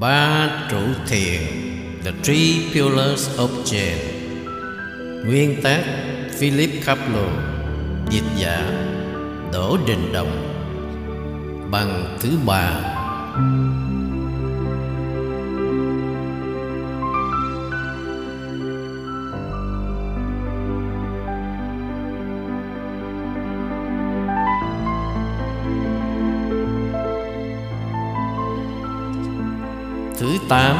Ba trụ thiền, The Three Pillars of Zen Nguyên tác, Philip Kaplow. Dịch giả, Đỗ Đình Đồng. Bằng thứ ba. Thứ tám,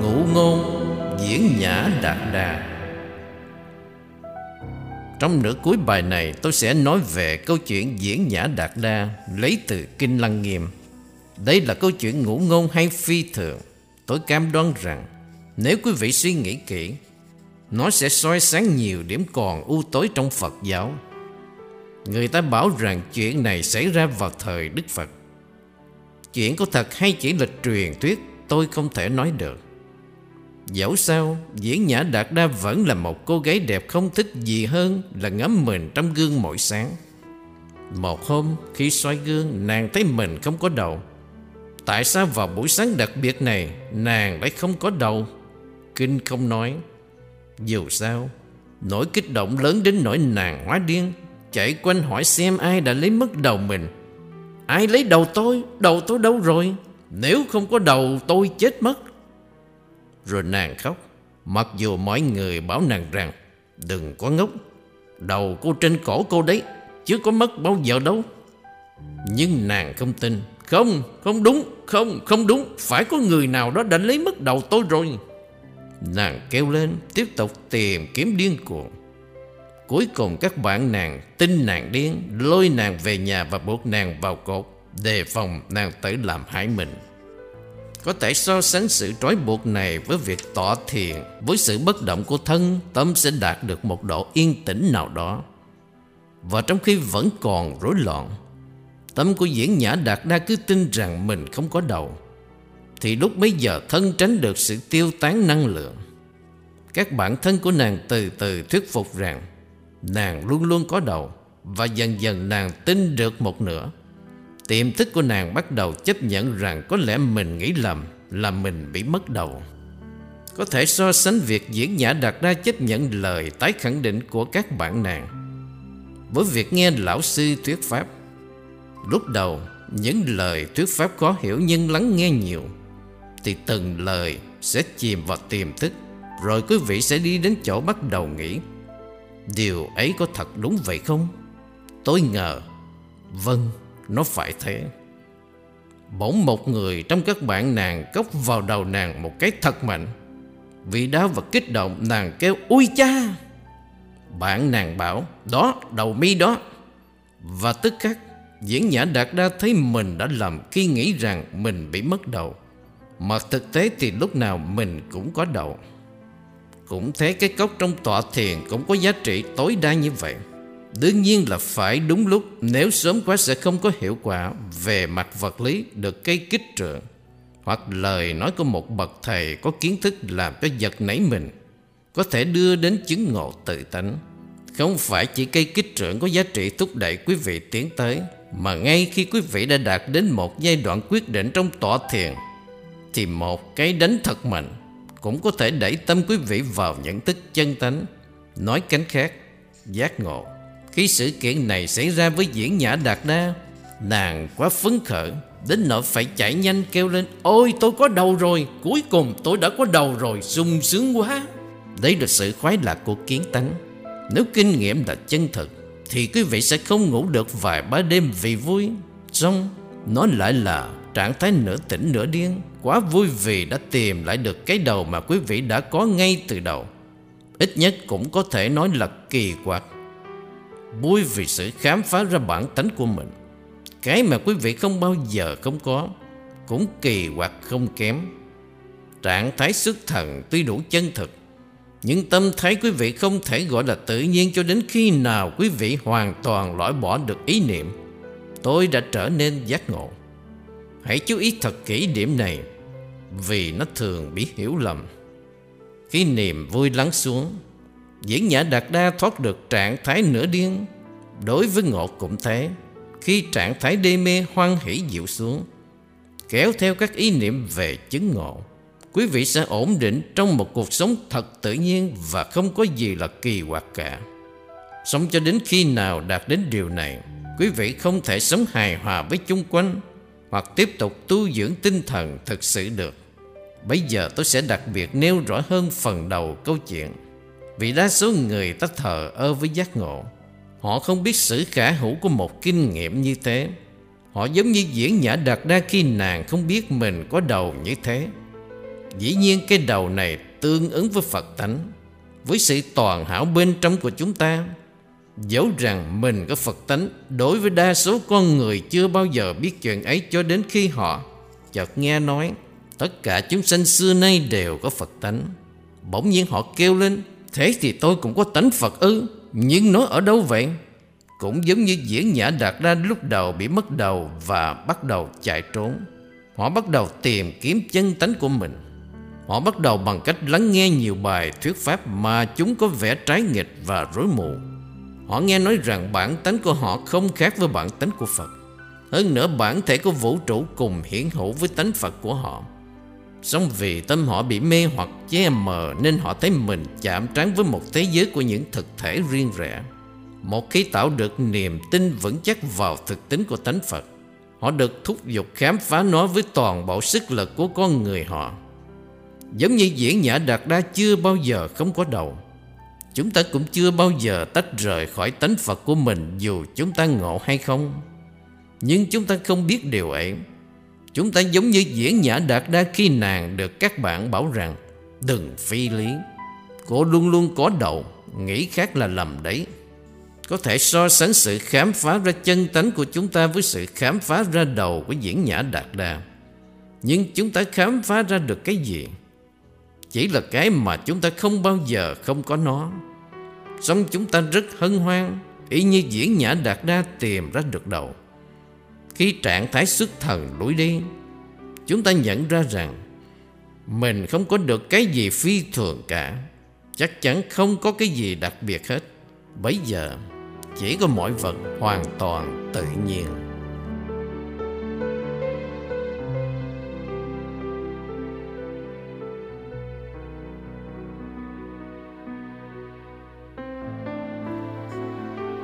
Ngũ ngôn diễn nhã đạt đà. Trong nửa cuối bài này, tôi sẽ nói về câu chuyện diễn nhã đạt đa lấy từ Kinh Lăng Nghiêm. Đây là câu chuyện ngũ ngôn hay phi thường. Tôi cam đoan rằng, nếu quý vị suy nghĩ kỹ, Nó sẽ soi sáng nhiều điểm còn u tối trong Phật giáo. Người ta bảo rằng chuyện này xảy ra vào thời Đức Phật. Chuyện có thật hay chỉ là truyền thuyết? Tôi không thể nói được. Dẫu sao, Diễn Nhã Đạt Đa vẫn là một cô gái đẹp không thích gì hơn Là ngắm mình trong gương mỗi sáng. Một hôm, khi xoay gương, Nàng thấy mình không có đầu. Tại sao vào buổi sáng đặc biệt này, Nàng lại không có đầu? Kinh không nói. Dù sao, Nỗi kích động lớn đến nỗi nàng hóa điên, Chạy quanh hỏi xem ai đã lấy mất đầu mình. Ai lấy đầu tôi? Đầu tôi đâu rồi? Nếu không có đầu tôi chết mất. Rồi nàng khóc. Mặc dù mọi người bảo nàng rằng Đừng có ngốc. Đầu cô trên cổ cô đấy Chứ có mất bao giờ đâu. Nhưng nàng không tin. Không, không đúng, không, không đúng. Phải có người nào đó đã lấy mất đầu tôi rồi. Nàng kêu lên Tiếp tục tìm kiếm điên cuồng. Cuối cùng các bạn nàng tin nàng điên Lôi nàng về nhà và buộc nàng vào cột. Đề phòng nàng tự làm hại mình. Có thể so sánh sự trói buộc này Với việc tỏ thiền Với sự bất động của thân, Tâm sẽ đạt được một độ yên tĩnh nào đó. Và trong khi vẫn còn rối loạn, Tâm của diễn nhã đạt đa cứ tin rằng mình không có đầu, Thì lúc bấy giờ thân tránh được sự tiêu tán năng lượng. Các bản thân của nàng từ từ thuyết phục rằng Nàng luôn luôn có đầu Và dần dần nàng tin được một nửa. Tiềm thức của nàng bắt đầu chấp nhận rằng Có lẽ mình nghĩ lầm Là mình bị mất đầu. Có thể so sánh việc diễn giả đặt ra chấp nhận lời tái khẳng định của các bạn nàng. Với việc nghe lão sư thuyết pháp Lúc đầu những lời thuyết pháp khó hiểu nhưng lắng nghe nhiều Thì từng lời sẽ chìm vào tiềm thức Rồi quý vị sẽ đi đến chỗ bắt đầu nghĩ Điều ấy có thật đúng vậy không? Tôi ngờ Vâng, nó phải thế. Bỗng một người trong các bạn nàng cốc vào đầu nàng một cái thật mạnh. Vì đá và kích động nàng kêu, Ui cha! Bạn nàng bảo, Đó, đầu mi đó. Và tức khắc, Diễn nhã đạt đa thấy mình đã lầm Khi nghĩ rằng mình bị mất đầu. Mà thực tế thì lúc nào mình cũng có đầu. Cũng thế cái cốc trong tọa thiền cũng có giá trị tối đa như vậy. Đương nhiên là phải đúng lúc Nếu sớm quá sẽ không có hiệu quả Về mặt vật lý được cây kích trượng Hoặc lời nói của một bậc thầy Có kiến thức làm cho giật nảy mình Có thể đưa đến chứng ngộ tự tánh Không phải chỉ cây kích trượng có giá trị thúc đẩy quý vị tiến tới Mà ngay khi quý vị đã đạt đến một giai đoạn quyết định trong tọa thiền Thì một cái đánh thật mạnh cũng có thể đẩy tâm quý vị vào nhận thức chân tánh. Nói cánh khác, giác ngộ. Khi sự kiện này xảy ra với diễn nhã Đạt Đa, nàng quá phấn khởi, đến nỗi phải chạy nhanh kêu lên Ôi tôi có đầu rồi, cuối cùng tôi đã có đầu rồi, sung sướng quá. đấy là sự khoái lạc của kiến tánh. Nếu kinh nghiệm là chân thực, thì quý vị sẽ không ngủ được vài ba đêm vì vui. Xong, nó lại là trạng thái nửa tỉnh nửa điên Quá vui vì đã tìm lại được cái đầu mà quý vị đã có ngay từ đầu Ít nhất cũng có thể nói là kỳ quặc Vui vì sự khám phá ra bản tánh của mình. Cái mà quý vị không bao giờ không có, Cũng kỳ hoặc không kém. Trạng thái xuất thần tuy đủ chân thực, Nhưng tâm thái quý vị không thể gọi là tự nhiên Cho đến khi nào quý vị hoàn toàn loại bỏ được ý niệm. Tôi đã trở nên giác ngộ. Hãy chú ý thật kỹ điểm này, Vì nó thường bị hiểu lầm. Khi niềm vui lắng xuống Diễn nhã đạt đa thoát được trạng thái nửa điên Đối với ngộ cũng thế Khi trạng thái đê mê hoan hỷ dịu xuống kéo theo các ý niệm về chứng ngộ quý vị sẽ ổn định trong một cuộc sống thật tự nhiên và không có gì là kỳ quặc cả. Sống cho đến khi nào đạt đến điều này, quý vị không thể sống hài hòa với chung quanh hoặc tiếp tục tu dưỡng tinh thần thực sự được. Bây giờ tôi sẽ đặc biệt nêu rõ hơn phần đầu câu chuyện. Vì đa số người ta thờ ơ với giác ngộ. Họ không biết sự khả hữu của một kinh nghiệm như thế. Họ giống như diễn nhã đạt đa khi nàng không biết mình có đầu như thế. Dĩ nhiên cái đầu này tương ứng với Phật tánh, Với sự toàn hảo bên trong của chúng ta Dẫu rằng mình có Phật tánh, Đối với đa số con người chưa bao giờ biết chuyện ấy Cho đến khi họ chợt nghe nói, Tất cả chúng sanh xưa nay đều có Phật tánh Bỗng nhiên họ kêu lên Thế thì tôi cũng có tánh Phật ư Nhưng nó ở đâu vậy Cũng giống như diễn nhã đạt ra lúc đầu bị mất đầu Và bắt đầu chạy trốn Họ bắt đầu tìm kiếm chân tánh của mình Họ bắt đầu bằng cách lắng nghe nhiều bài thuyết pháp mà chúng có vẻ trái nghịch và rối mù. Họ nghe nói rằng bản tánh của họ không khác với bản tánh của Phật. Hơn nữa bản thể của vũ trụ cùng hiển hữu với tánh Phật của họ. Song vì tâm họ bị mê hoặc che mờ nên họ thấy mình chạm trán với một thế giới của những thực thể riêng rẽ. Một khi tạo được niềm tin vững chắc vào thực tính của tánh Phật, họ được thúc giục khám phá nó với toàn bộ sức lực của con người họ. Giống như diễn nhã Đạt Đa chưa bao giờ không có đầu Chúng ta cũng chưa bao giờ tách rời khỏi tánh Phật của mình Dù chúng ta ngộ hay không Nhưng chúng ta không biết điều ấy Chúng ta giống như diễn nhã Đạt Đa khi nàng được các bạn bảo rằng, Đừng phi lý. Cô luôn luôn có đầu, Nghĩ khác là lầm đấy. Có thể so sánh sự khám phá ra chân tánh của chúng ta Với sự khám phá ra đầu của diễn nhã Đạt Đa. Nhưng chúng ta khám phá ra được cái gì? Chỉ là cái mà chúng ta không bao giờ không có nó. Xong chúng ta rất hân hoan, Y như diễn nhã đạt đa tìm ra được đầu. Khi trạng thái xuất thần lũi đi. Chúng ta nhận ra rằng Mình không có được cái gì phi thường cả. Chắc chắn không có cái gì đặc biệt hết. Bây giờ Chỉ có mọi vật hoàn toàn tự nhiên.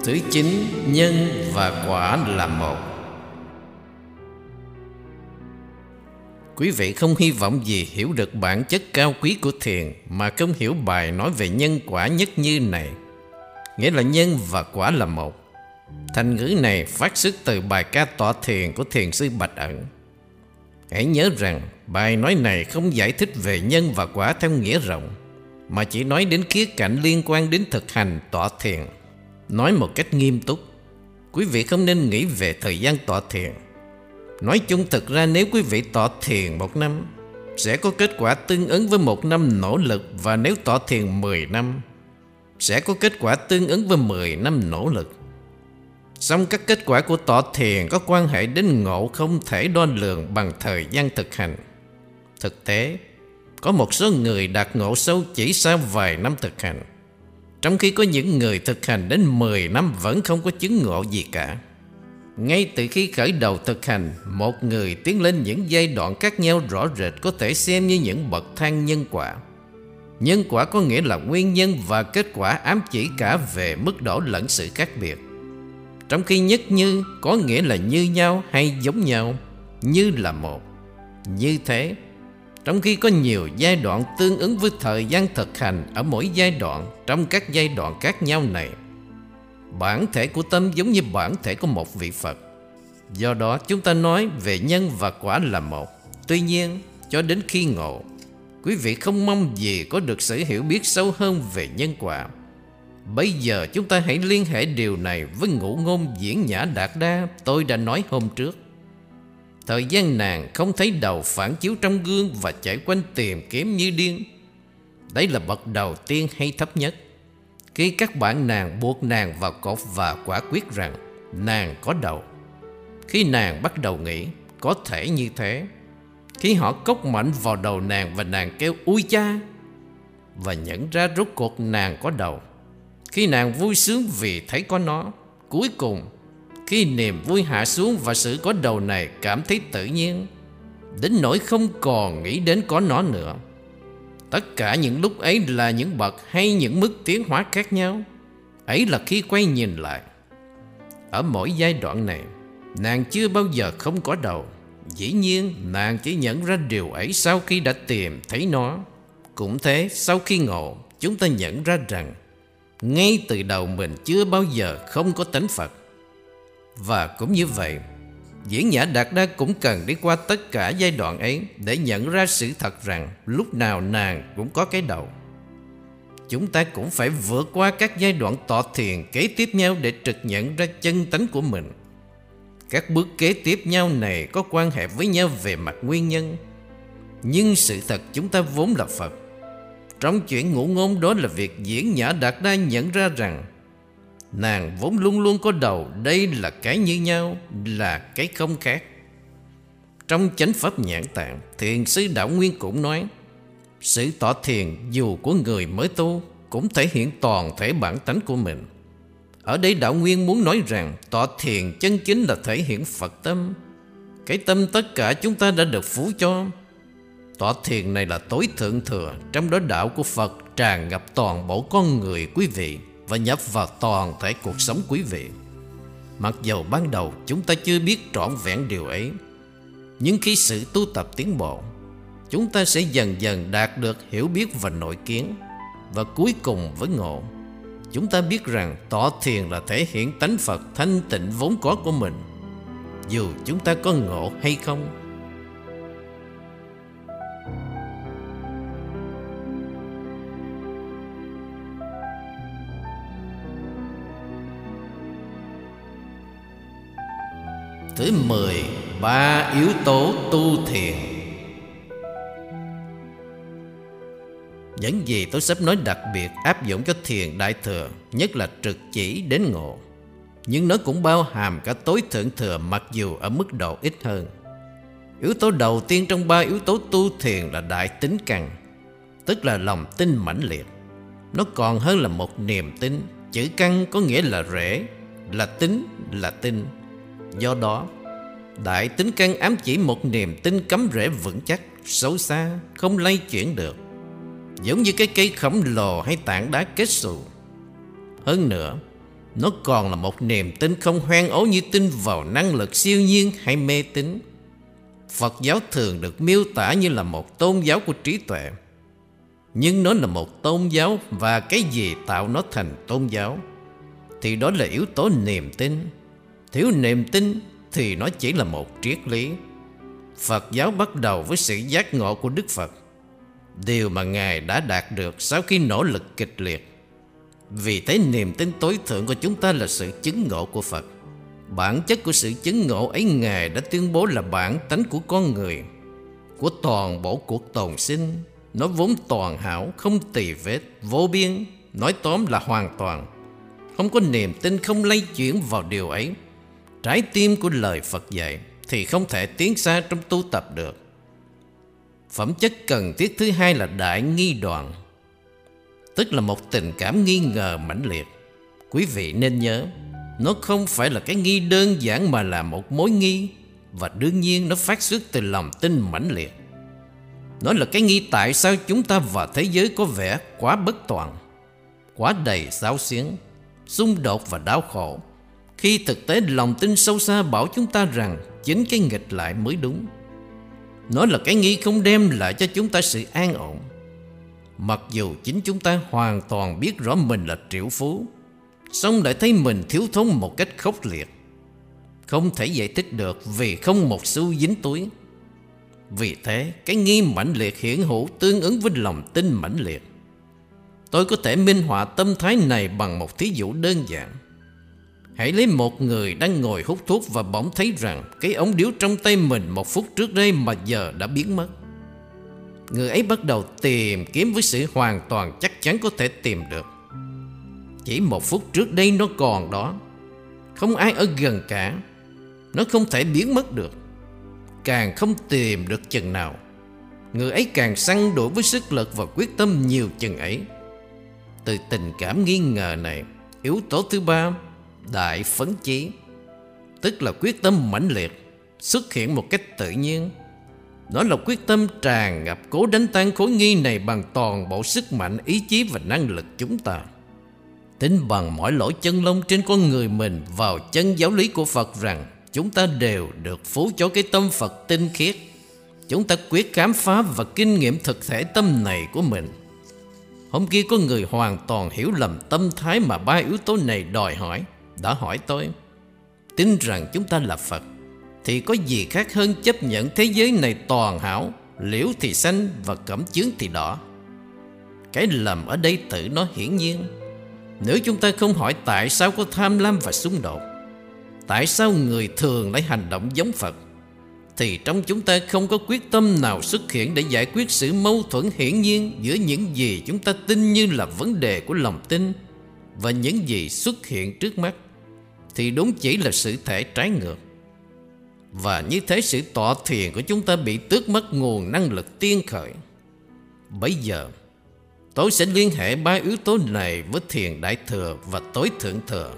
Thứ chín, nhân và quả là một. Quý vị không hy vọng gì hiểu được bản chất cao quý của thiền mà không hiểu bài nói về nhân quả nhất như này. Nghĩa là nhân và quả là một. Thành ngữ này phát xuất từ bài ca tọa thiền của thiền sư Bạch Ẩn. Hãy nhớ rằng bài nói này không giải thích về nhân và quả theo nghĩa rộng, mà chỉ nói đến khía cạnh liên quan đến thực hành tọa thiền. Nói một cách nghiêm túc Quý vị không nên nghĩ về thời gian tọa thiền Nói chung thực ra nếu quý vị tọa thiền một năm Sẽ có kết quả tương ứng với một năm nỗ lực Và nếu tọa thiền 10 năm Sẽ có kết quả tương ứng với 10 năm nỗ lực. Xong các kết quả của tọa thiền có quan hệ đến ngộ không thể đo lường bằng thời gian thực hành. Thực tế, có một số người đạt ngộ sâu chỉ sau vài năm thực hành trong khi có những người thực hành đến 10 năm vẫn không có chứng ngộ gì cả. Ngay từ khi khởi đầu thực hành, Một người tiến lên những giai đoạn khác nhau rõ rệt Có thể xem như những bậc thang nhân quả Nhân quả có nghĩa là nguyên nhân và kết quả ám chỉ cả về mức độ lẫn sự khác biệt Trong khi nhất như, có nghĩa là như nhau hay giống nhau, Như là một, Như thế trong khi có nhiều giai đoạn tương ứng với thời gian thực hành ở mỗi giai đoạn, trong các giai đoạn khác nhau này. Bản thể của tâm giống như bản thể của một vị Phật. Do đó chúng ta nói về nhân và quả là một. Tuy nhiên, cho đến khi ngộ, quý vị không mong gì có được sự hiểu biết sâu hơn về nhân quả. Bây giờ chúng ta hãy liên hệ điều này với ngũ ngôn diễn nhã đạt đa tôi đã nói hôm trước. Thời gian nàng không thấy đầu phản chiếu trong gương Và chạy quanh tìm kiếm như điên Đấy là bậc đầu tiên hay thấp nhất khi các bạn nàng buộc nàng vào cột Và quả quyết rằng, nàng có đầu. Khi nàng bắt đầu nghĩ, Có thể như thế. Khi họ cốc mạnh vào đầu nàng Và nàng kêu, ui cha! Và nhận ra rốt cuộc nàng có đầu. Khi nàng vui sướng vì thấy có nó, Cuối cùng, khi niềm vui hạ xuống và sự có đầu này cảm thấy tự nhiên, Đến nỗi không còn nghĩ đến có nó nữa. Tất cả những lúc ấy là những bậc hay những mức tiến hóa khác nhau. Ấy là khi quay nhìn lại. Ở mỗi giai đoạn này, Nàng chưa bao giờ không có đầu. Dĩ nhiên, nàng chỉ nhận ra điều ấy sau khi đã tìm thấy nó. Cũng thế, sau khi ngộ, Chúng ta nhận ra rằng, Ngay từ đầu mình chưa bao giờ không có tánh Phật. Và cũng như vậy Diễn giả Đạt Đa cũng cần đi qua tất cả giai đoạn ấy Để nhận ra sự thật rằng Lúc nào nàng cũng có cái đầu. Chúng ta cũng phải vượt qua các giai đoạn tọa thiền kế tiếp nhau Để trực nhận ra chân tánh của mình. Các bước kế tiếp nhau này có quan hệ với nhau về mặt nguyên nhân, Nhưng sự thật chúng ta vốn là Phật. Trong chuyện ngụ ngôn đó là việc diễn nhã Đạt Đa nhận ra rằng Nàng vốn luôn luôn có đầu Đây là cái như nhau Là cái không khác Trong chánh pháp nhãn tạng Thiền sư Đạo Nguyên cũng nói Sự tỏ thiền dù của người mới tu Cũng thể hiện toàn thể bản tánh của mình ở đây Đạo Nguyên muốn nói rằng tọa thiền chân chính là thể hiện Phật tâm. Cái tâm tất cả chúng ta đã được phú cho. Tọa thiền này là tối thượng thừa, trong đó đạo của Phật tràn ngập toàn bộ con người quý vị và nhập vào toàn thể cuộc sống quý vị. Mặc dầu ban đầu chúng ta chưa biết trọn vẹn điều ấy, nhưng khi sự tu tập tiến bộ, chúng ta sẽ dần dần đạt được hiểu biết và nội kiến, và cuối cùng với ngộ Chúng ta biết rằng tọa thiền là thể hiện tánh Phật thanh tịnh vốn có của mình Dù chúng ta có ngộ hay không Thứ mười Ba yếu tố tu thiền. Những gì tôi sắp nói đặc biệt áp dụng cho thiền đại thừa Nhất là trực chỉ đến ngộ. Nhưng nó cũng bao hàm cả tối thượng thừa Mặc dù ở mức độ ít hơn. Yếu tố đầu tiên trong ba yếu tố tu thiền là đại tính căn Tức là lòng tin mãnh liệt. Nó còn hơn là một niềm tin Chữ căn có nghĩa là rễ Là tính, là tin. Do đó Đại tính căn ám chỉ một niềm tin cấm rễ vững chắc Xấu xa, không lay chuyển được. Giống như cái cây khổng lồ hay tảng đá kết xù. Hơn nữa Nó còn là một niềm tin không hoang ố như tin vào năng lực siêu nhiên hay mê tín. Phật giáo thường được miêu tả như là một tôn giáo của trí tuệ. Nhưng nó là một tôn giáo Và cái gì tạo nó thành tôn giáo? Thì đó là yếu tố niềm tin. Thiếu niềm tin thì nó chỉ là một triết lý. Phật giáo bắt đầu với sự giác ngộ của Đức Phật. Điều mà Ngài đã đạt được sau khi nỗ lực kịch liệt. Vì thế niềm tin tối thượng của chúng ta là sự chứng ngộ của Phật. Bản chất của sự chứng ngộ ấy Ngài đã tuyên bố là bản tánh của con người Của toàn bộ cuộc tồn sinh. Nó vốn toàn hảo, không tỳ vết, vô biên Nói tóm là hoàn toàn. Không có niềm tin không lay chuyển vào điều ấy. Trái tim của lời Phật dạy Thì không thể tiến xa trong tu tập được. Phẩm chất cần thiết thứ hai là đại nghi đoàn Tức là một tình cảm nghi ngờ mãnh liệt. Quý vị nên nhớ, Nó không phải là cái nghi đơn giản mà là một mối nghi Và đương nhiên nó phát xuất từ lòng tin mãnh liệt. Nó là cái nghi tại sao chúng ta và thế giới có vẻ quá bất toàn, Quá đầy xáo xiến Xung đột và đau khổ. Khi thực tế lòng tin sâu xa bảo chúng ta rằng Chính cái nghịch lại mới đúng. Nó là cái nghi không đem lại cho chúng ta sự an ổn. Mặc dù chính chúng ta hoàn toàn biết rõ mình là triệu phú, song lại thấy mình thiếu thốn một cách khốc liệt. Không thể giải thích được vì không một xu dính túi. Vì thế, cái nghi mãnh liệt hiển hữu tương ứng với lòng tin mãnh liệt. Tôi có thể minh họa tâm thái này bằng một thí dụ đơn giản. Hãy lấy một người đang ngồi hút thuốc và bỗng thấy rằng cái ống điếu trong tay mình một phút trước đây mà giờ đã biến mất. Người ấy bắt đầu tìm kiếm với sự hoàn toàn chắc chắn có thể tìm được. Chỉ một phút trước đây nó còn đó. Không ai ở gần cả. Nó không thể biến mất được. Càng không tìm được chừng nào. Người ấy càng săn đuổi với sức lực và quyết tâm nhiều chừng ấy. Từ tình cảm nghi ngờ này, yếu tố thứ ba đại phấn chí tức là quyết tâm mãnh liệt xuất hiện một cách tự nhiên Nó là quyết tâm tràn ngập cố đánh tan khối nghi này bằng toàn bộ sức mạnh, ý chí và năng lực chúng ta. Tính bằng mọi lỗ chân lông trên con người mình vào chân giáo lý của Phật rằng chúng ta đều được phú cho cái tâm Phật tinh khiết. Chúng ta quyết khám phá và kinh nghiệm thực thể tâm này của mình. Hôm kia có người hoàn toàn hiểu lầm tâm thái mà ba yếu tố này đòi hỏi. Đã hỏi tôi, tin rằng chúng ta là Phật, thì có gì khác hơn chấp nhận thế giới này toàn hảo, liễu thì xanh và cẩm chướng thì đỏ. Cái lầm ở đây tự nó hiển nhiên. Nếu chúng ta không hỏi tại sao có tham lam và xung đột, tại sao người thường lại hành động giống Phật, thì trong chúng ta không có quyết tâm nào xuất hiện để giải quyết sự mâu thuẫn hiển nhiên giữa những gì chúng ta tin như là vấn đề của lòng tin và những gì xuất hiện trước mắt thì đúng chỉ là sự thể trái ngược. Và như thế sự tọa thiền của chúng ta bị tước mất nguồn năng lực tiên khởi. Bây giờ, tôi sẽ liên hệ ba yếu tố này với thiền đại thừa và tối thượng thừa.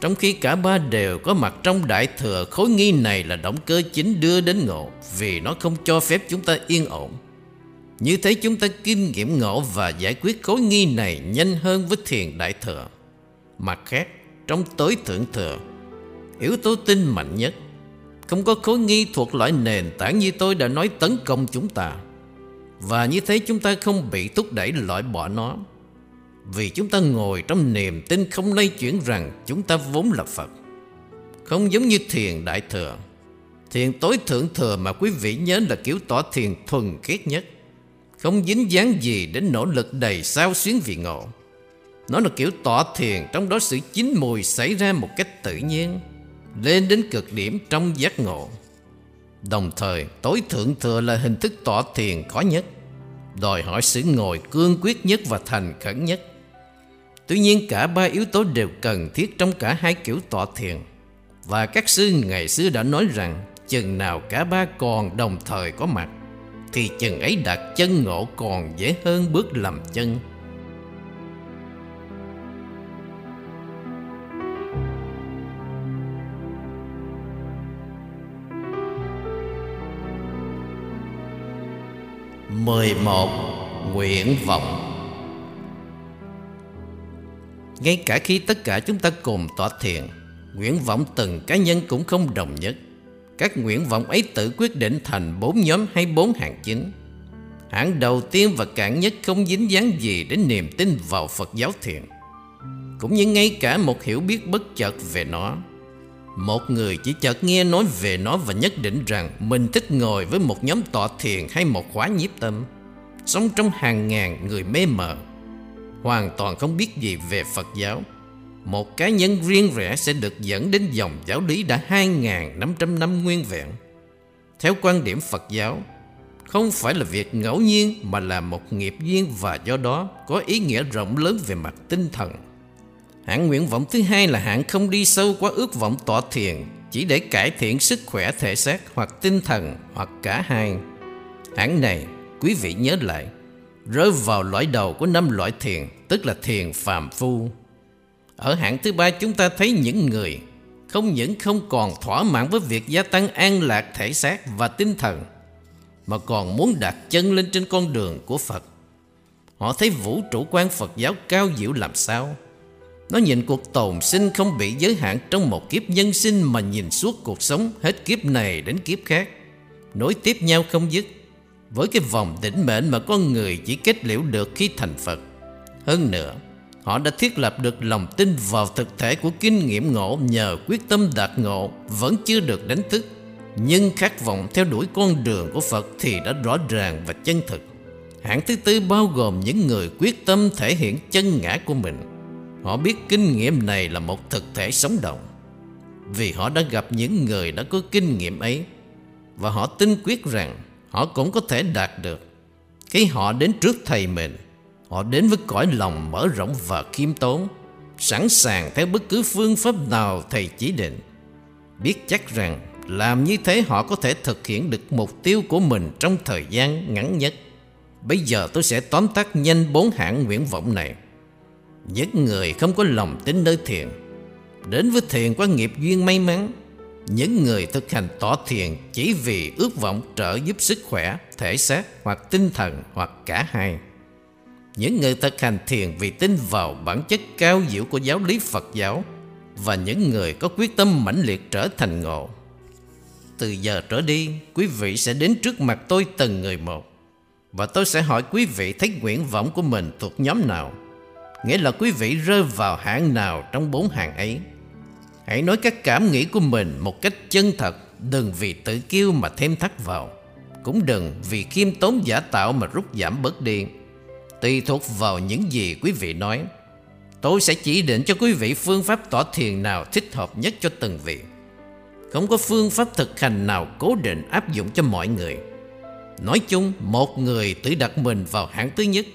Trong khi cả ba đều có mặt trong đại thừa khối nghi này là động cơ chính đưa đến ngộ vì nó không cho phép chúng ta yên ổn. Như thế chúng ta kinh nghiệm ngộ và giải quyết khối nghi này nhanh hơn với thiền đại thừa. Mặt khác, trong tối thượng thừa, yếu tố tinh mạnh nhất, không có khối nghi thuộc loại nền tảng như tôi đã nói tấn công chúng ta. Và như thế chúng ta không bị thúc đẩy loại bỏ nó vì chúng ta ngồi trong niềm tin không lay chuyển rằng chúng ta vốn là Phật. Không giống như thiền đại thừa. Thiền tối thượng thừa mà quý vị nhớ là kiểu tỏ thiền thuần khiết nhất. Không dính dáng gì đến nỗ lực đầy sao xuyến vị ngộ. Nó là kiểu tọa thiền trong đó sự chín mùi xảy ra một cách tự nhiên, lên đến cực điểm trong giác ngộ. Đồng thời, tối thượng thừa là hình thức tọa thiền khó nhất, đòi hỏi sự ngồi cương quyết nhất và thành khẩn nhất. Tuy nhiên cả ba yếu tố đều cần thiết trong cả hai kiểu tọa thiền. Và các sư ngày xưa đã nói rằng chừng nào cả ba còn đồng thời có mặt thì chừng ấy đạt chân ngộ còn dễ hơn bước làm chân. mười một, Nguyện vọng ngay cả khi tất cả chúng ta cùng tỏa thiền, Nguyện vọng từng cá nhân cũng không đồng nhất các nguyện vọng ấy tự quyết định thành bốn nhóm hay bốn hạng chính. Hạng đầu tiên và cạn nhất không dính dáng gì đến niềm tin vào Phật giáo thiền. Cũng như ngay cả một hiểu biết bất chợt về nó. Một người chỉ chợt nghe nói về nó và nhất định rằng Mình thích ngồi với một nhóm tọa thiền hay một khóa nhiếp tâm. Sống trong hàng ngàn người mê mờ, hoàn toàn không biết gì về Phật giáo. Một cá nhân riêng rẽ sẽ được dẫn đến dòng giáo lý đã 2.500 năm nguyên vẹn. Theo quan điểm Phật giáo, không phải là việc ngẫu nhiên mà là một nghiệp duyên và do đó có ý nghĩa rộng lớn về mặt tinh thần. Hạng nguyện vọng thứ hai là hạng không đi sâu quá ước vọng tọa thiền chỉ để cải thiện sức khỏe thể xác hoặc tinh thần hoặc cả hai. Hạng này, quý vị nhớ lại, rơi vào loại đầu của năm loại thiền, tức là thiền phàm phu. Ở hạng thứ ba chúng ta thấy những người không những không còn thỏa mãn với việc gia tăng an lạc thể xác và tinh thần, mà còn muốn đặt chân lên trên con đường của Phật. Họ thấy vũ trụ quan Phật giáo cao diệu làm sao. Nó nhìn cuộc tồn sinh không bị giới hạn trong một kiếp nhân sinh mà nhìn suốt cuộc sống hết kiếp này đến kiếp khác, nối tiếp nhau không dứt với cái vòng đỉnh mệnh mà con người chỉ kết liễu được khi thành Phật. Hơn nữa, họ đã thiết lập được lòng tin vào thực thể của kinh nghiệm ngộ nhờ quyết tâm đạt ngộ vẫn chưa được đánh thức. Nhưng khát vọng theo đuổi con đường của Phật thì đã rõ ràng và chân thực. Hạng thứ tư bao gồm những người quyết tâm thể hiện chân ngã của mình. Họ biết kinh nghiệm này là một thực thể sống động. Vì họ đã gặp những người đã có kinh nghiệm ấy và họ tin quyết rằng họ cũng có thể đạt được. Khi họ đến trước thầy mình, họ đến với cõi lòng mở rộng và khiêm tốn, sẵn sàng theo bất cứ phương pháp nào thầy chỉ định. Biết chắc rằng làm như thế họ có thể thực hiện được mục tiêu của mình trong thời gian ngắn nhất. Bây giờ tôi sẽ tóm tắt nhanh bốn hạng nguyện vọng này. Những người không có lòng tính nơi thiền, đến với thiền qua nghiệp duyên may mắn, những người thực hành tỏ thiền chỉ vì ước vọng trợ giúp sức khỏe, thể xác hoặc tinh thần hoặc cả hai. Những người thực hành thiền vì tin vào bản chất cao diệu của giáo lý Phật giáo và những người có quyết tâm mãnh liệt trở thành ngộ. Từ giờ trở đi, quý vị sẽ đến trước mặt tôi từng người một và tôi sẽ hỏi quý vị thấy nguyện vọng của mình thuộc nhóm nào. Nghĩa là quý vị rơi vào hạng nào trong bốn hạng ấy. Hãy nói các cảm nghĩ của mình một cách chân thật, đừng vì tự kiêu mà thêm thắt vào. Cũng đừng vì khiêm tốn giả tạo mà rút giảm bớt đi. Tùy thuộc vào những gì quý vị nói. Tôi sẽ chỉ định cho quý vị phương pháp tỏ thiền nào thích hợp nhất cho từng vị. Không có phương pháp thực hành nào cố định áp dụng cho mọi người. Nói chung, một người tự đặt mình vào hạng thứ nhất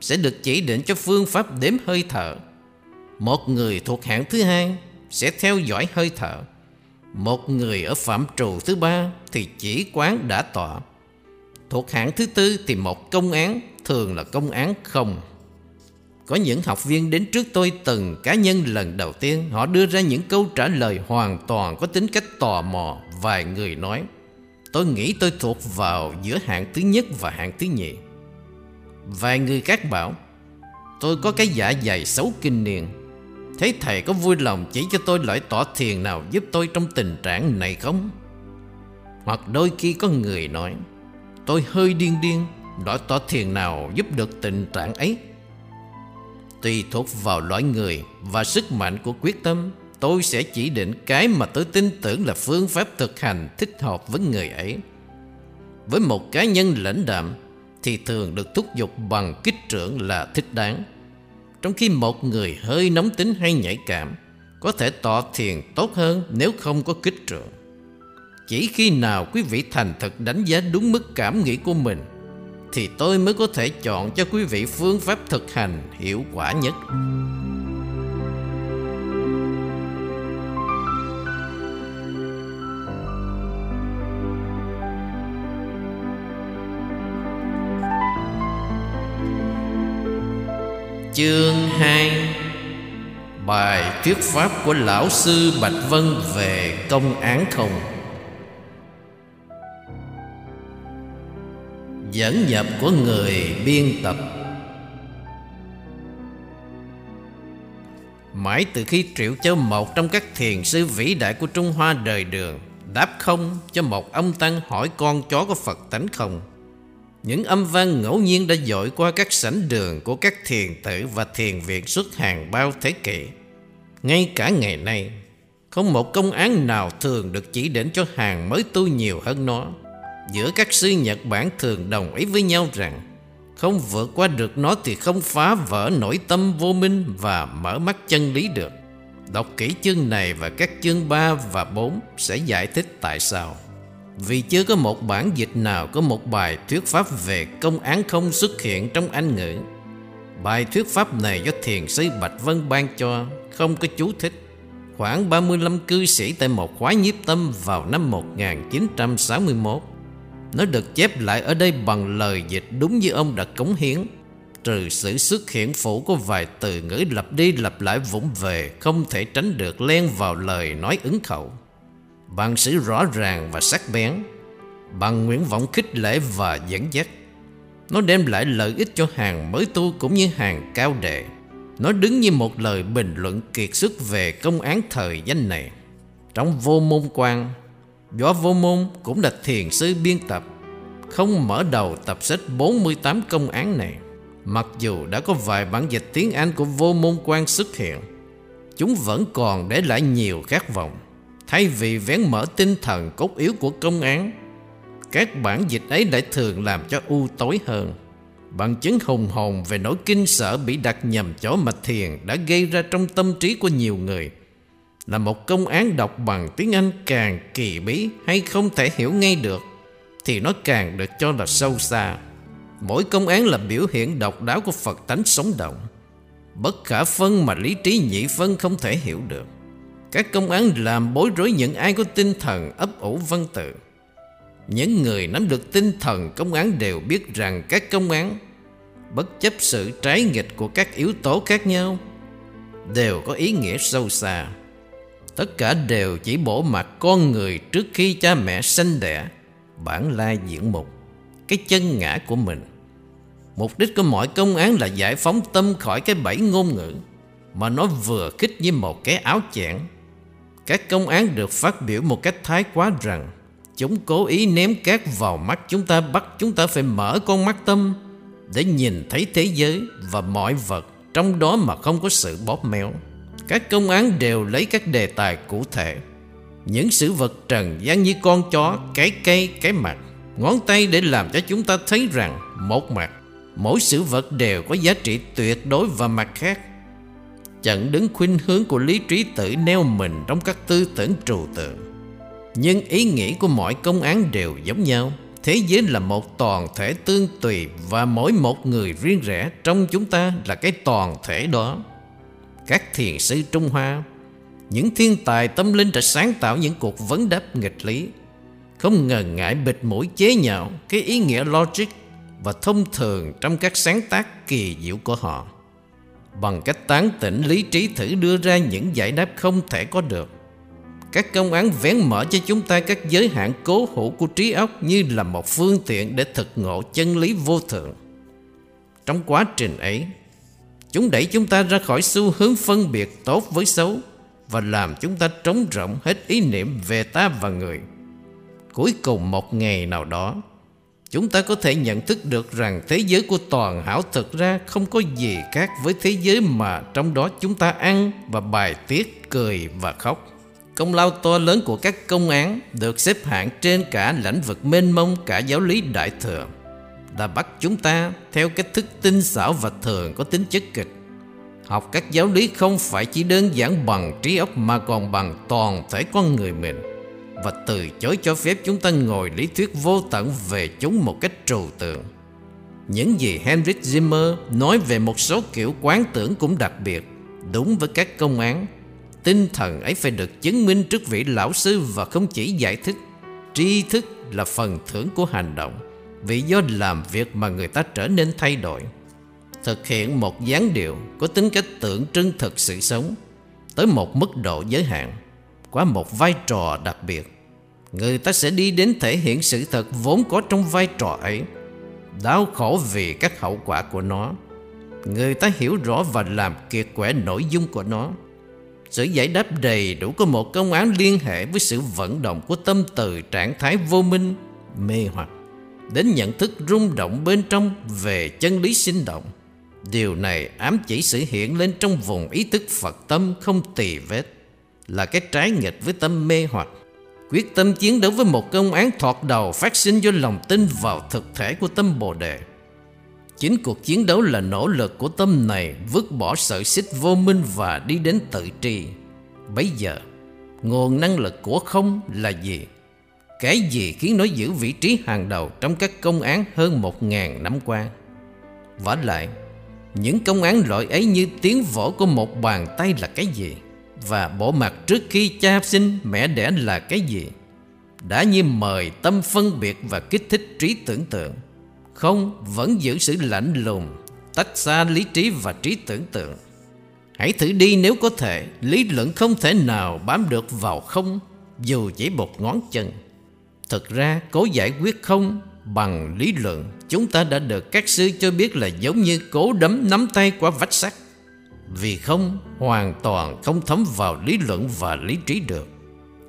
sẽ được chỉ định cho phương pháp đếm hơi thở. Một người thuộc hạng thứ hai sẽ theo dõi hơi thở. Một người ở phạm trù thứ ba thì chỉ quán đã tọa. Thuộc hạng thứ tư thì một công án, thường là công án không. Có những học viên đến trước tôi từng cá nhân lần đầu tiên, Họ đưa ra những câu trả lời hoàn toàn có tính cách tò mò, Vài người nói, Tôi nghĩ tôi thuộc vào giữa hạng thứ nhất và hạng thứ nhì Vài người khác bảo, Tôi có cái dạ dày xấu kinh niên Thế thầy có vui lòng chỉ cho tôi loại tỏ thiền nào giúp tôi trong tình trạng này không? Hoặc đôi khi có người nói, Tôi hơi điên điên Loại tỏ thiền nào giúp được tình trạng ấy? Tùy thuộc vào loại người và sức mạnh của quyết tâm, Tôi sẽ chỉ định cái mà tôi tin tưởng là phương pháp thực hành thích hợp với người ấy. Với một cá nhân lãnh đạm Thì thường được thúc giục bằng kích trưởng là thích đáng. Trong khi một người hơi nóng tính hay nhạy cảm, Có thể tỏ thiền tốt hơn nếu không có kích trưởng. Chỉ khi nào quý vị thành thật đánh giá đúng mức cảm nghĩ của mình thì tôi mới có thể chọn cho quý vị phương pháp thực hành hiệu quả nhất. Chương 2 Bài thuyết pháp của Lão Sư Bạch Vân về công án không Dẫn nhập của người biên tập. Mãi từ khi Triệu Châu Một trong các thiền sư vĩ đại của Trung Hoa đời đường, Đáp không cho một ông Tăng hỏi con chó có Phật tánh không. Những âm vang ngẫu nhiên đã dội qua các sảnh đường của các thiền tử và thiền viện suốt hàng bao thế kỷ. Ngay cả ngày nay, Không một công án nào thường được chỉ đến cho hàng mới tu nhiều hơn nó giữa các sư Nhật Bản thường đồng ý với nhau rằng không vượt qua được nó thì không phá vỡ nổi tâm vô minh và mở mắt chân lý được. Đọc kỹ chương này và các chương 3 và 4 sẽ giải thích tại sao. Vì chưa có một bản dịch nào có một bài thuyết pháp về công án không xuất hiện trong Anh ngữ. Bài thuyết pháp này do thiền sư Bạch Vân ban cho, không có chú thích. Khoảng 35 cư sĩ tại một khóa nhiếp tâm vào năm 1961 nó được chép lại ở đây bằng lời dịch đúng như ông đã cống hiến. Trừ sự xuất hiện phủ của vài từ ngữ lặp đi lặp lại vũng về, Không thể tránh được len vào lời nói ứng khẩu. Bằng sự rõ ràng và sắc bén, Bằng nguyện vọng khích lệ và dẫn dắt, Nó đem lại lợi ích cho hàng mới tu cũng như hàng cao đệ. Nó đứng như một lời bình luận kiệt xuất về công án thời danh này. Trong vô môn quan Võ Vô Môn cũng là thiền sư biên tập, Không mở đầu tập sách 48 công án này. Mặc dù đã có vài bản dịch tiếng Anh của Vô Môn Quan xuất hiện, Chúng vẫn còn để lại nhiều khát vọng. Thay vì vén mở tinh thần cốt yếu của công án, Các bản dịch ấy lại thường làm cho u tối hơn. Bằng chứng hùng hồn về nỗi kinh sợ bị đặt nhầm chỗ mà thiền Đã gây ra trong tâm trí của nhiều người là một công án đọc bằng tiếng Anh càng kỳ bí hay không thể hiểu ngay được thì nó càng được cho là sâu xa. Mỗi công án là biểu hiện độc đáo của Phật tánh sống động, bất khả phân mà lý trí nhị phân không thể hiểu được. Các công án làm bối rối những ai có tinh thần ấp ủ văn tự. Những người nắm được tinh thần công án đều biết rằng các công án, bất chấp sự trái nghịch của các yếu tố khác nhau, đều có ý nghĩa sâu xa. Tất cả đều chỉ bổ mặt con người trước khi cha mẹ sanh đẻ. Bản lai diễn mục, Cái chân ngã của mình. Mục đích của mọi công án là giải phóng tâm khỏi cái bẫy ngôn ngữ, Mà nó vừa khích như một cái áo chẽn. Các công án được phát biểu một cách thái quá rằng, Chúng cố ý ném cát vào mắt chúng ta, Bắt chúng ta phải mở con mắt tâm Để nhìn thấy thế giới và mọi vật Trong đó mà không có sự bóp méo. Các công án đều lấy các đề tài cụ thể. Những sự vật trần gian như con chó, cái cây, cái mặt Ngón tay để làm cho chúng ta thấy rằng Một mặt Mỗi sự vật đều có giá trị tuyệt đối và mặt khác. Chẳng đứng khuynh hướng của lý trí tự neo mình Trong các tư tưởng trừu tượng. Nhưng ý nghĩ của mọi công án đều giống nhau. Thế giới là một toàn thể tương tùy Và mỗi một người riêng rẽ trong chúng ta là cái toàn thể đó. Các thiền sư Trung Hoa. Những thiên tài tâm linh đã sáng tạo những cuộc vấn đáp nghịch lý. Không ngần ngại bịt mũi chế nhạo Cái ý nghĩa logic và thông thường trong các sáng tác kỳ diệu của họ. Bằng cách tán tỉnh lý trí thử đưa ra những giải đáp không thể có được, các công án vén mở cho chúng ta các giới hạn cố hữu của trí óc như là một phương tiện để thực ngộ chân lý vô thượng. Trong quá trình ấy chúng đẩy chúng ta ra khỏi xu hướng phân biệt tốt với xấu và làm chúng ta trống rỗng hết ý niệm về ta và người cuối cùng một ngày nào đó Chúng ta có thể nhận thức được rằng thế giới của toàn hảo thực ra không có gì khác với thế giới mà trong đó chúng ta ăn và bài tiết, cười và khóc. Công lao to lớn của các công án được xếp hạng trên cả lĩnh vực mênh mông cả giáo lý đại thừa là bắt chúng ta theo cách thức tinh xảo và thường có tính chất kịch. Học các giáo lý không phải chỉ đơn giản bằng trí óc mà còn bằng toàn thể con người mình và từ chối cho phép chúng ta ngồi lý thuyết vô tận về chúng một cách trừu tượng. Những gì Henrik Zimmer nói về một số kiểu quán tưởng cũng đặc biệt, đúng với các công án. Tinh thần ấy phải được chứng minh trước vị lão sư và không chỉ giải thích. Tri thức là phần thưởng của hành động, vì do làm việc mà người ta trở nên thay đổi. Thực hiện một dáng điệu có tính cách tượng trưng thực sự sống, tới một mức độ giới hạn, qua một vai trò đặc biệt, người ta sẽ đi đến thể hiện sự thật vốn có trong vai trò ấy, đau khổ vì các hậu quả của nó. Người ta hiểu rõ và làm kiệt quẻ nội dung của nó. Sự giải đáp đầy đủ có một công án liên hệ với sự vận động của tâm từ trạng thái vô minh, mê hoặc đến nhận thức rung động bên trong về chân lý sinh động điều này ám chỉ sự hiện lên trong vùng ý thức phật tâm không tỳ vết là cái trái nghịch với tâm mê hoặc quyết tâm chiến đấu với một công án thoạt đầu phát sinh do lòng tin vào thực thể của tâm Bồ Đề. Chính cuộc chiến đấu là nỗ lực của tâm này vứt bỏ sợi xích vô minh và đi đến tự tri. Bây giờ, nguồn năng lực của không là gì? Cái gì khiến nó giữ vị trí hàng đầu trong các công án hơn một ngàn năm qua? Và lại, những công án loại ấy như tiếng vỗ của một bàn tay là cái gì? và bộ mặt trước khi cha sinh mẹ đẻ là cái gì đã như mời tâm phân biệt và kích thích trí tưởng tượng không vẫn giữ sự lạnh lùng tách xa lý trí và trí tưởng tượng hãy thử đi nếu có thể lý luận không thể nào bám được vào không dù chỉ một ngón chân thực ra cố giải quyết không bằng lý luận chúng ta đã được các sư cho biết là giống như cố đấm nắm tay qua vách sắt vì không hoàn toàn không thấm vào lý luận và lý trí được.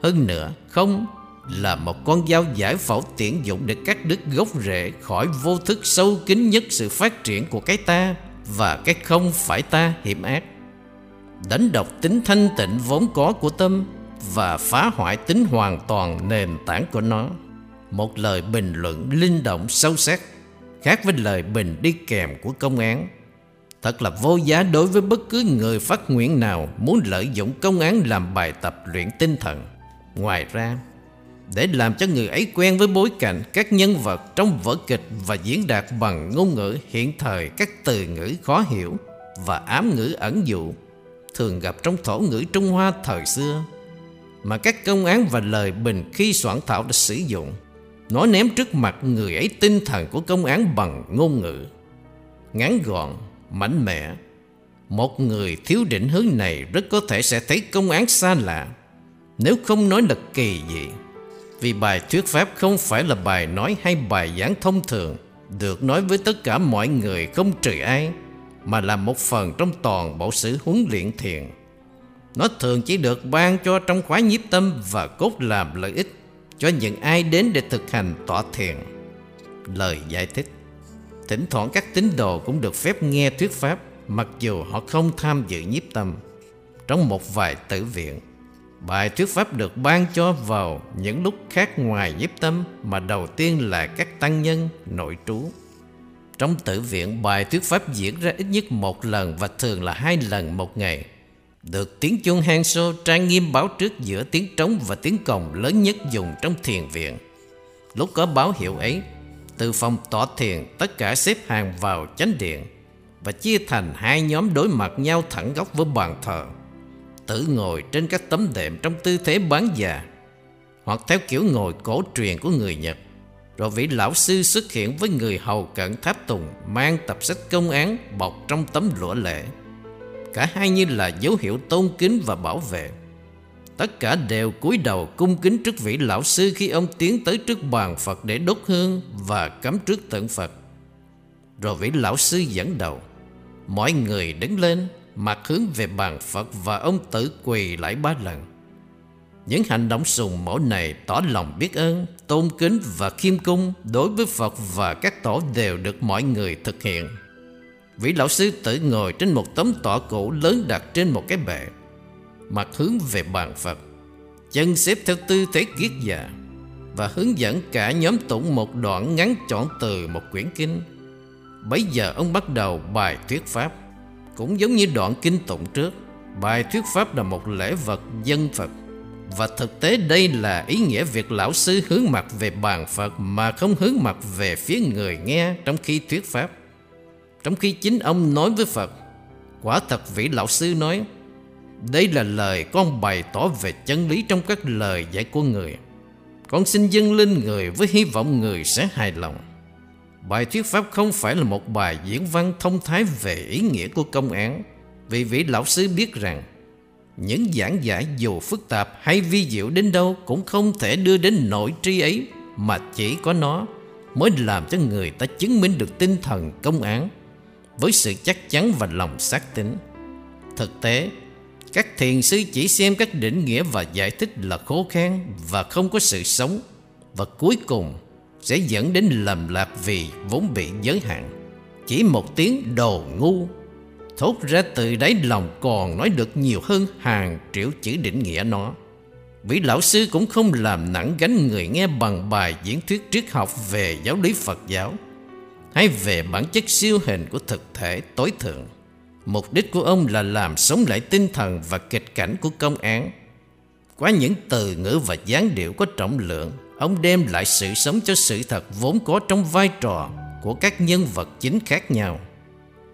Hơn nữa, không là một con dao giải phẫu tiện dụng để cắt đứt gốc rễ khỏi vô thức sâu kín nhất sự phát triển của cái ta và cái không phải ta hiểm ác. Đánh độc tính thanh tịnh vốn có của tâm và phá hoại tính hoàn toàn nền tảng của nó. Một lời bình luận linh động sâu sắc khác với lời bình đi kèm của công án Thật là vô giá đối với bất cứ người phát nguyện nào muốn lợi dụng công án làm bài tập luyện tinh thần. Ngoài ra, để làm cho người ấy quen với bối cảnh các nhân vật trong vở kịch và diễn đạt bằng ngôn ngữ hiện thời các từ ngữ khó hiểu và ám ngữ ẩn dụ thường gặp trong thổ ngữ Trung Hoa thời xưa mà các công án và lời bình khi soạn thảo đã sử dụng. Nói ném trước mặt người ấy tinh thần của công án bằng ngôn ngữ. Ngắn gọn, mạnh mẽ, Một người thiếu định hướng này rất có thể sẽ thấy công án xa lạ, Nếu không nói là kỳ dị. Vì bài thuyết pháp không phải là bài nói hay bài giảng thông thường, Được nói với tất cả mọi người không trừ ai, Mà là một phần trong toàn bộ sự huấn luyện thiền. Nó thường chỉ được ban cho trong khóa nhiếp tâm Và cốt làm lợi ích Cho những ai đến để thực hành tọa thiền. Lời giải thích. Thỉnh thoảng các tín đồ cũng được phép nghe thuyết pháp, Mặc dù họ không tham dự nhiếp tâm. Trong một vài tử viện, Bài thuyết pháp được ban cho vào những lúc khác ngoài nhiếp tâm Mà đầu tiên là các tăng nhân, nội trú. Trong tử viện, bài thuyết pháp diễn ra ít nhất một lần Và thường là hai lần một ngày. Được tiếng chuông hang sô trang nghiêm báo trước giữa tiếng trống và tiếng cồng lớn nhất dùng trong thiền viện. Lúc có báo hiệu ấy, từ phòng tọa thiền tất cả xếp hàng vào chánh điện Và chia thành hai nhóm đối mặt nhau thẳng góc với bàn thờ. Tự ngồi trên các tấm đệm trong tư thế bán già, Hoặc theo kiểu ngồi cổ truyền của người Nhật. Rồi vị lão sư xuất hiện với người hầu cận tháp tùng, Mang tập sách công án bọc trong tấm lụa lệ Cả hai như là dấu hiệu tôn kính và bảo vệ Tất cả đều cúi đầu cung kính trước vị lão sư khi ông tiến tới trước bàn Phật để đốt hương và cắm trước tượng Phật. Rồi vị lão sư dẫn đầu. Mọi người đứng lên, mặt hướng về bàn Phật và ông tử quỳ lại ba lần. Những hành động sùng mẫu này tỏ lòng biết ơn, tôn kính và khiêm cung đối với Phật và các tổ đều được mọi người thực hiện. Vị lão sư tự ngồi trên một tấm tọa cổ lớn đặt trên một cái bệ mặt hướng về bàn Phật, chân xếp theo tư thế kiết già và hướng dẫn cả nhóm tụng một đoạn ngắn chọn từ một quyển kinh. Bấy giờ ông bắt đầu bài thuyết pháp, cũng giống như đoạn kinh tụng trước. Bài thuyết pháp là một lễ vật dân Phật và thực tế đây là ý nghĩa việc lão sư hướng mặt về bàn Phật mà không hướng mặt về phía người nghe trong khi thuyết pháp. Trong khi chính ông nói với Phật, quả thật vị lão sư nói đây là lời con bày tỏ về chân lý trong các lời dạy của người. Con xin dâng lên người với hy vọng người sẽ hài lòng. Bài thuyết pháp không phải là một bài diễn văn thông thái về ý nghĩa của công án, vì vị lão sư biết rằng những giảng giải dù phức tạp hay vi diệu đến đâu cũng không thể đưa đến nội tri ấy mà chỉ có nó mới làm cho người ta chứng minh được tinh thần công án với sự chắc chắn và lòng xác tín. Thực tế, các thiền sư chỉ xem các định nghĩa và giải thích là khô khan và không có sự sống và cuối cùng sẽ dẫn đến lầm lạc vì vốn bị giới hạn. Chỉ một tiếng đồ ngu thốt ra từ đáy lòng còn nói được nhiều hơn hàng triệu chữ định nghĩa nó. Vị lão sư cũng không làm nặng gánh người nghe bằng bài diễn thuyết triết học về giáo lý Phật giáo hãy về bản chất siêu hình của thực thể tối thượng. Mục đích của ông là làm sống lại tinh thần và kịch cảnh của công án. Qua những từ ngữ và dáng điệu có trọng lượng, ông đem lại sự sống cho sự thật vốn có trong vai trò của các nhân vật chính khác nhau.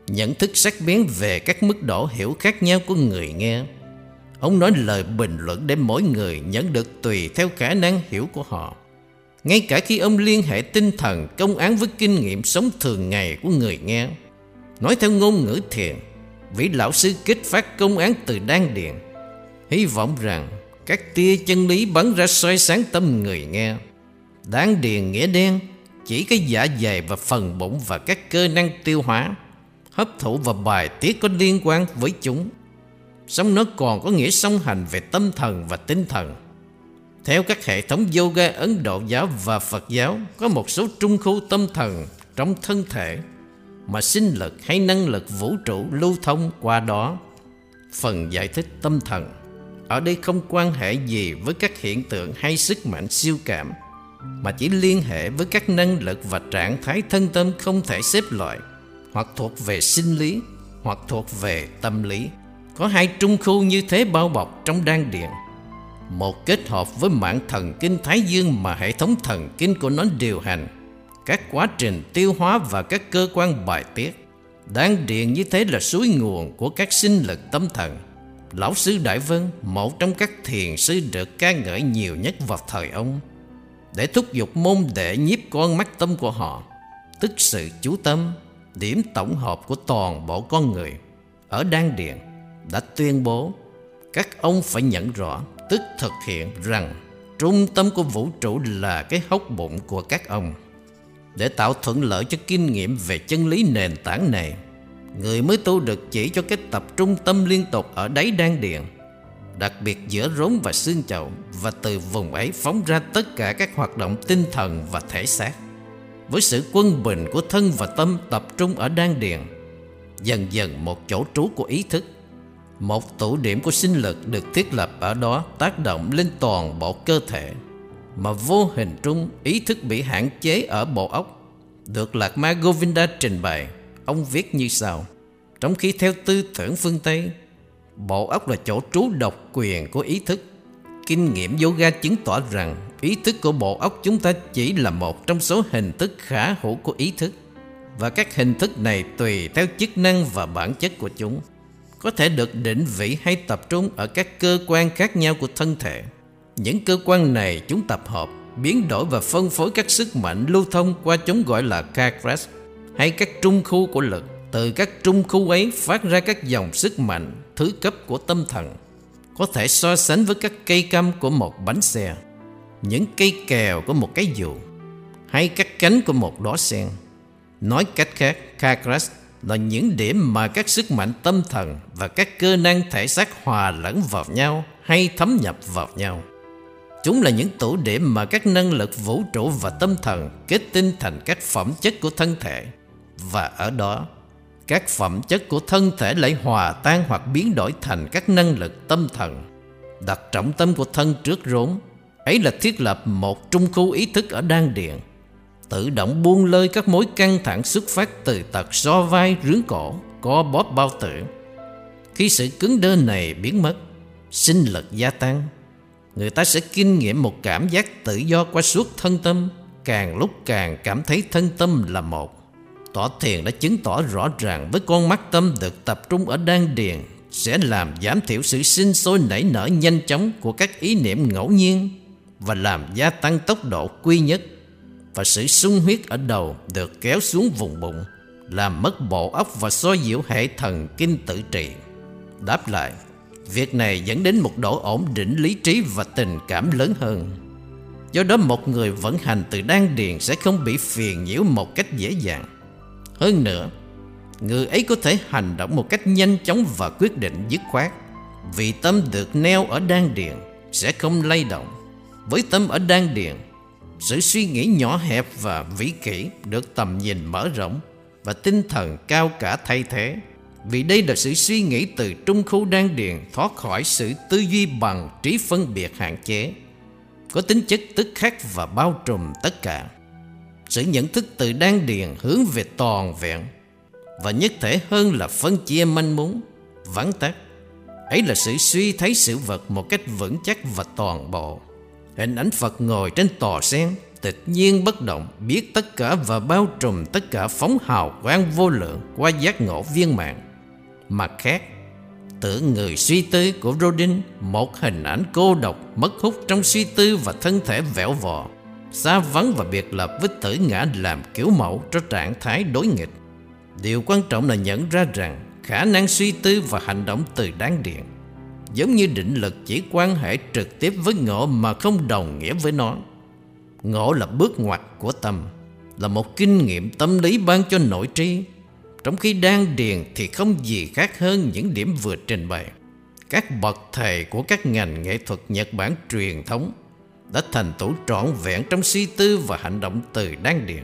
Nhận thức sắc bén về các mức độ hiểu khác nhau của người nghe. Ông nói lời bình luận để mỗi người nhận được tùy theo khả năng hiểu của họ. Ngay cả khi ông liên hệ tinh thần công án với kinh nghiệm sống thường ngày của người nghe. Nói theo ngôn ngữ thiền, vị lão sư kích phát công án từ đan điện hy vọng rằng các tia chân lý bắn ra soi sáng tâm người nghe. Đan điền nghĩa đen chỉ cái dạ dày và phần bụng và các cơ năng tiêu hóa hấp thụ và bài tiết có liên quan với chúng. Song nó còn có nghĩa song hành về tâm thần và tinh thần theo các hệ thống yoga, Ấn Độ giáo và Phật giáo có một số trung khu tâm thần trong thân thể mà sinh lực hay năng lực vũ trụ lưu thông qua đó. Phần giải thích tâm thần ở đây không quan hệ gì với các hiện tượng hay sức mạnh siêu cảm, mà chỉ liên hệ với các năng lực và trạng thái thân tâm không thể xếp loại, hoặc thuộc về sinh lý, hoặc thuộc về tâm lý. Có hai trung khu như thế bao bọc trong đan điện. Một kết hợp với mạng thần kinh Thái Dương mà hệ thống thần kinh của nó điều hành các quá trình tiêu hóa và các cơ quan bài tiết. Đan điện như thế là suối nguồn của các sinh lực tâm thần. Lão sư Đại Vân, một trong các thiền sư được ca ngợi nhiều nhất vào thời ông, để thúc giục môn đệ nhiếp con mắt tâm của họ, tức sự chú tâm, điểm tổng hợp của toàn bộ con người. Ở Đan điền đã tuyên bố các ông phải nhận rõ tức thực hiện rằng trung tâm của vũ trụ là cái hốc bụng của các ông. Để tạo thuận lợi cho kinh nghiệm về chân lý nền tảng này, người mới tu được chỉ cho cái tập trung tâm liên tục ở đáy đan điện, đặc biệt giữa rốn và xương chậu và từ vùng ấy phóng ra tất cả các hoạt động tinh thần và thể xác. Với sự quân bình của thân và tâm tập trung ở đan điện, dần dần một chỗ trú của ý thức một tụ điểm của sinh lực được thiết lập ở đó tác động lên toàn bộ cơ thể, mà vô hình trung ý thức bị hạn chế ở bộ óc. Được Lạc Ma Govinda trình bày, ông viết như sau. Trong khi theo tư tưởng phương Tây, bộ óc là chỗ trú độc quyền của ý thức. Kinh nghiệm yoga chứng tỏ rằng ý thức của bộ óc chúng ta chỉ là một trong số hình thức khả hữu của ý thức, và các hình thức này tùy theo chức năng và bản chất của chúng có thể được định vị hay tập trung ở các cơ quan khác nhau của thân thể. Những cơ quan này chúng tập hợp, biến đổi và phân phối các sức mạnh lưu thông qua chúng gọi là chakras hay các trung khu của lực. Từ các trung khu ấy phát ra các dòng sức mạnh thứ cấp của tâm thần, có thể so sánh với các cây căm của một bánh xe, những cây kèo của một cái dù, hay các cánh của một đóa sen. Nói cách khác, chakras là những điểm mà các sức mạnh tâm thần và các cơ năng thể xác hòa lẫn vào nhau hay thấm nhập vào nhau. Chúng là những tủ điểm mà các năng lực vũ trụ và tâm thần kết tinh thành các phẩm chất của thân thể. Và ở đó, các phẩm chất của thân thể lại hòa tan hoặc biến đổi thành các năng lực tâm thần. Đặt trọng tâm của thân trước rốn, ấy là thiết lập một trung khu ý thức ở đan điện tự động buông lơi các mối căng thẳng xuất phát từ tật so vai rướng cổ, co bóp bao tử. Khi sự cứng đơ này biến mất, sinh lực gia tăng, người ta sẽ kinh nghiệm một cảm giác tự do qua suốt thân tâm, càng lúc càng cảm thấy thân tâm là một. Tỏ thiền đã chứng tỏ rõ ràng với con mắt tâm được tập trung ở đan điền sẽ làm giảm thiểu sự sinh sôi nảy nở nhanh chóng của các ý niệm ngẫu nhiên và làm gia tăng tốc độ quy nhất và sự sung huyết ở đầu được kéo xuống vùng bụng, làm mất bộ óc và xoa dịu hệ thần kinh tự trị. Đáp lại, việc này dẫn đến một độ ổn định lý trí và tình cảm lớn hơn. Do đó một người vận hành từ đan điền sẽ không bị phiền nhiễu một cách dễ dàng. Hơn nữa, người ấy có thể hành động một cách nhanh chóng và quyết định dứt khoát. Vì tâm được neo ở đan điền sẽ không lay động. Với tâm ở đan điền sự suy nghĩ nhỏ hẹp và vĩ kỷ được tầm nhìn mở rộng và tinh thần cao cả thay thế. Vì đây là sự suy nghĩ từ trung khu đan điền thoát khỏi sự tư duy bằng trí phân biệt hạn chế, có tính chất tức khắc và bao trùm tất cả. Sự nhận thức từ đan điền hướng về toàn vẹn và nhất thể hơn là phân chia manh mún, vắng tắt. Ấy là sự suy thấy sự vật một cách vững chắc và toàn bộ. Hình ảnh Phật ngồi trên tòa sen, Tịch nhiên bất động, Biết tất cả và bao trùm tất cả phóng hào quang vô lượng Qua giác ngộ viên mạng Mặt khác, Tưởng người suy tư của Rodin, Một hình ảnh cô độc Mất hút trong suy tư và thân thể vẻo vò, Xa vắng và biệt lập với tử ngã làm kiểu mẫu cho trạng thái đối nghịch. Điều quan trọng là nhận ra rằng khả năng suy tư và hành động từ đáng điện giống như định lực chỉ quan hệ trực tiếp với ngộ mà không đồng nghĩa với nó. Ngộ là bước ngoặt của tâm, là một kinh nghiệm tâm lý ban cho nội tri, trong khi đang điền thì không gì khác hơn những điểm vừa trình bày. Các bậc thầy của các ngành nghệ thuật Nhật Bản truyền thống đã thành tựu trọn vẹn trong suy tư và hành động từ đan điền.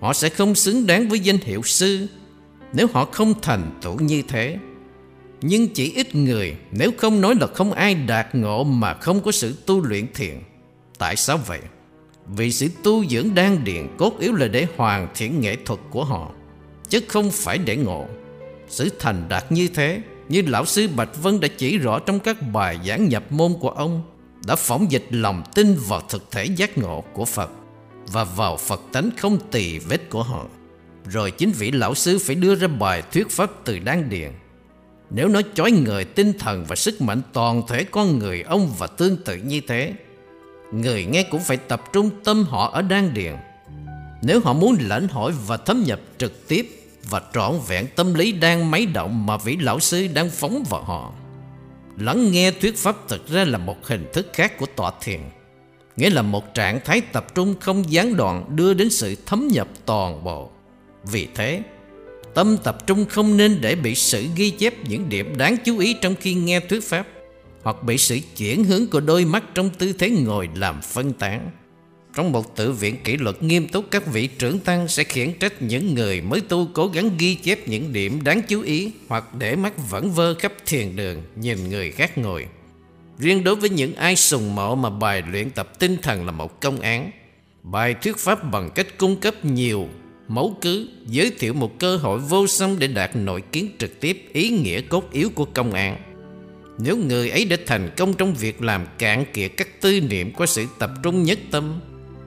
Họ sẽ không xứng đáng với danh hiệu sư nếu họ không thành tựu như thế. Nhưng chỉ ít người, Nếu không nói là không ai đạt ngộ Mà không có sự tu luyện thiện. Tại sao vậy? Vì sự tu dưỡng đan điện Cốt yếu là để hoàn thiện nghệ thuật của họ, Chứ không phải để ngộ. Sự thành đạt như thế, Như Lão Sư Bạch Vân đã chỉ rõ Trong các bài giảng nhập môn của ông, Đã phóng dịch lòng tin vào thực thể giác ngộ của Phật Và vào Phật tánh không tỳ vết của họ. Rồi chính vị Lão Sư phải đưa ra bài thuyết pháp từ đan điện nếu nó chói người tinh thần và sức mạnh toàn thể con người ông và tương tự như thế. Người nghe cũng phải tập trung tâm họ ở đan điền. Nếu họ muốn lãnh hội và thâm nhập trực tiếp Và trọn vẹn tâm lý đang máy động mà vị lão sư đang phóng vào họ. Lắng nghe thuyết pháp thực ra là một hình thức khác của tọa thiền. Nghĩa là một trạng thái tập trung không gián đoạn đưa đến sự thấm nhập toàn bộ. Vì thế, tâm tập trung không nên để bị sự ghi chép những điểm đáng chú ý trong khi nghe thuyết pháp, Hoặc bị sự chuyển hướng của đôi mắt trong tư thế ngồi làm phân tán. Trong một tự viện kỷ luật nghiêm túc, Các vị trưởng tăng sẽ khiển trách những người mới tu Cố gắng ghi chép những điểm đáng chú ý, Hoặc để mắt vẫn vơ khắp thiền đường, Nhìn người khác ngồi. Riêng đối với những ai sùng mộ Mà bài luyện tập tinh thần là một công án, Bài thuyết pháp bằng cách cung cấp nhiều mẫu cứ Giới thiệu một cơ hội vô song Để đạt nội kiến trực tiếp Ý nghĩa cốt yếu của công an nếu người ấy đã thành công trong việc làm cạn kiệt các tư niệm của sự tập trung nhất tâm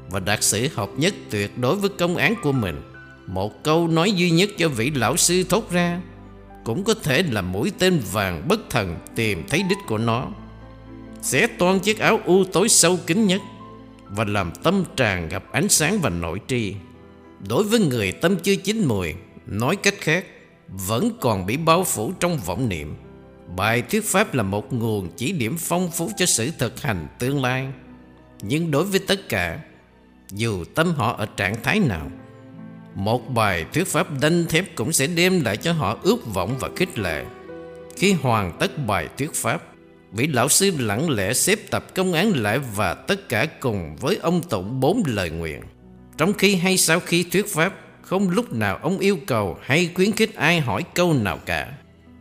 và đạt sự hợp nhất tuyệt đối với công án của mình. Một câu nói duy nhất cho vị lão sư thốt ra cũng có thể là mũi tên vàng bất thần tìm thấy đích của nó. Sẽ toan chiếc áo u tối sâu kín nhất và làm tâm tràn gặp ánh sáng và nội tri. Đối với người tâm chưa chín mùi, nói cách khác, vẫn còn bị bao phủ trong vọng niệm. Bài thuyết pháp là một nguồn chỉ điểm phong phú cho sự thực hành tương lai. Nhưng đối với tất cả, dù tâm họ ở trạng thái nào. Một bài thuyết pháp đanh thép cũng sẽ đem lại cho họ ước vọng và khích lệ. Khi hoàn tất bài thuyết pháp, vị lão sư lặng lẽ xếp tập công án lại và tất cả cùng với ông tụng bốn lời nguyện. Trong khi hay sau khi thuyết pháp, không lúc nào ông yêu cầu hay khuyến khích ai hỏi câu nào cả.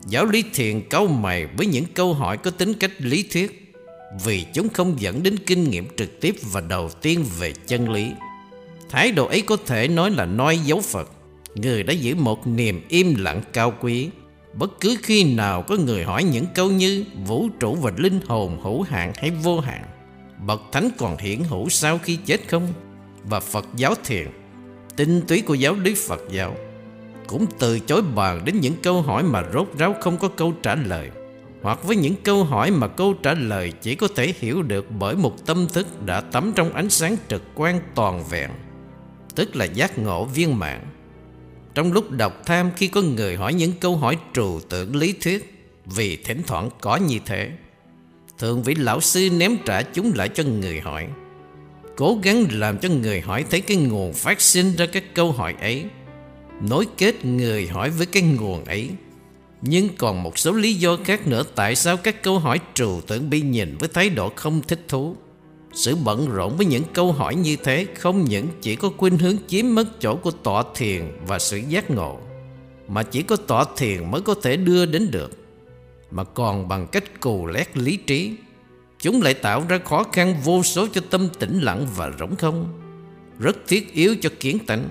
Giáo lý thiền câu mày với những câu hỏi có tính cách lý thuyết vì chúng không dẫn đến kinh nghiệm trực tiếp và đầu tiên về chân lý. Thái độ ấy có thể nói là noi dấu Phật. Người đã giữ một niềm im lặng cao quý. Bất cứ khi nào có người hỏi những câu như vũ trụ và linh hồn hữu hạn hay vô hạn, bậc thánh còn hiển hữu sau khi chết không? Và Phật giáo thiền, tinh túy của giáo lý Phật giáo, cũng từ chối bàn đến những câu hỏi mà rốt ráo không có câu trả lời hoặc với những câu hỏi mà câu trả lời chỉ có thể hiểu được bởi một tâm thức đã tắm trong ánh sáng trực quan toàn vẹn, tức là giác ngộ viên mãn. Trong lúc đọc tham khi có người hỏi những câu hỏi trừu tượng lý thuyết, vì thỉnh thoảng có như thế, thường vị lão sư ném trả chúng lại cho người hỏi, cố gắng làm cho người hỏi thấy cái nguồn phát sinh ra các câu hỏi ấy, nối kết người hỏi với cái nguồn ấy nhưng còn một số lý do khác nữa tại sao các câu hỏi trừu tượng bị nhìn với thái độ không thích thú. Sự bận rộn với những câu hỏi như thế không những chỉ có khuynh hướng chiếm mất chỗ của tọa thiền và sự giác ngộ, mà chỉ có tọa thiền mới có thể đưa đến được, mà còn bằng cách cù lét lý trí. Chúng lại tạo ra khó khăn vô số cho tâm tĩnh lặng và rỗng không, rất thiết yếu cho kiến tánh.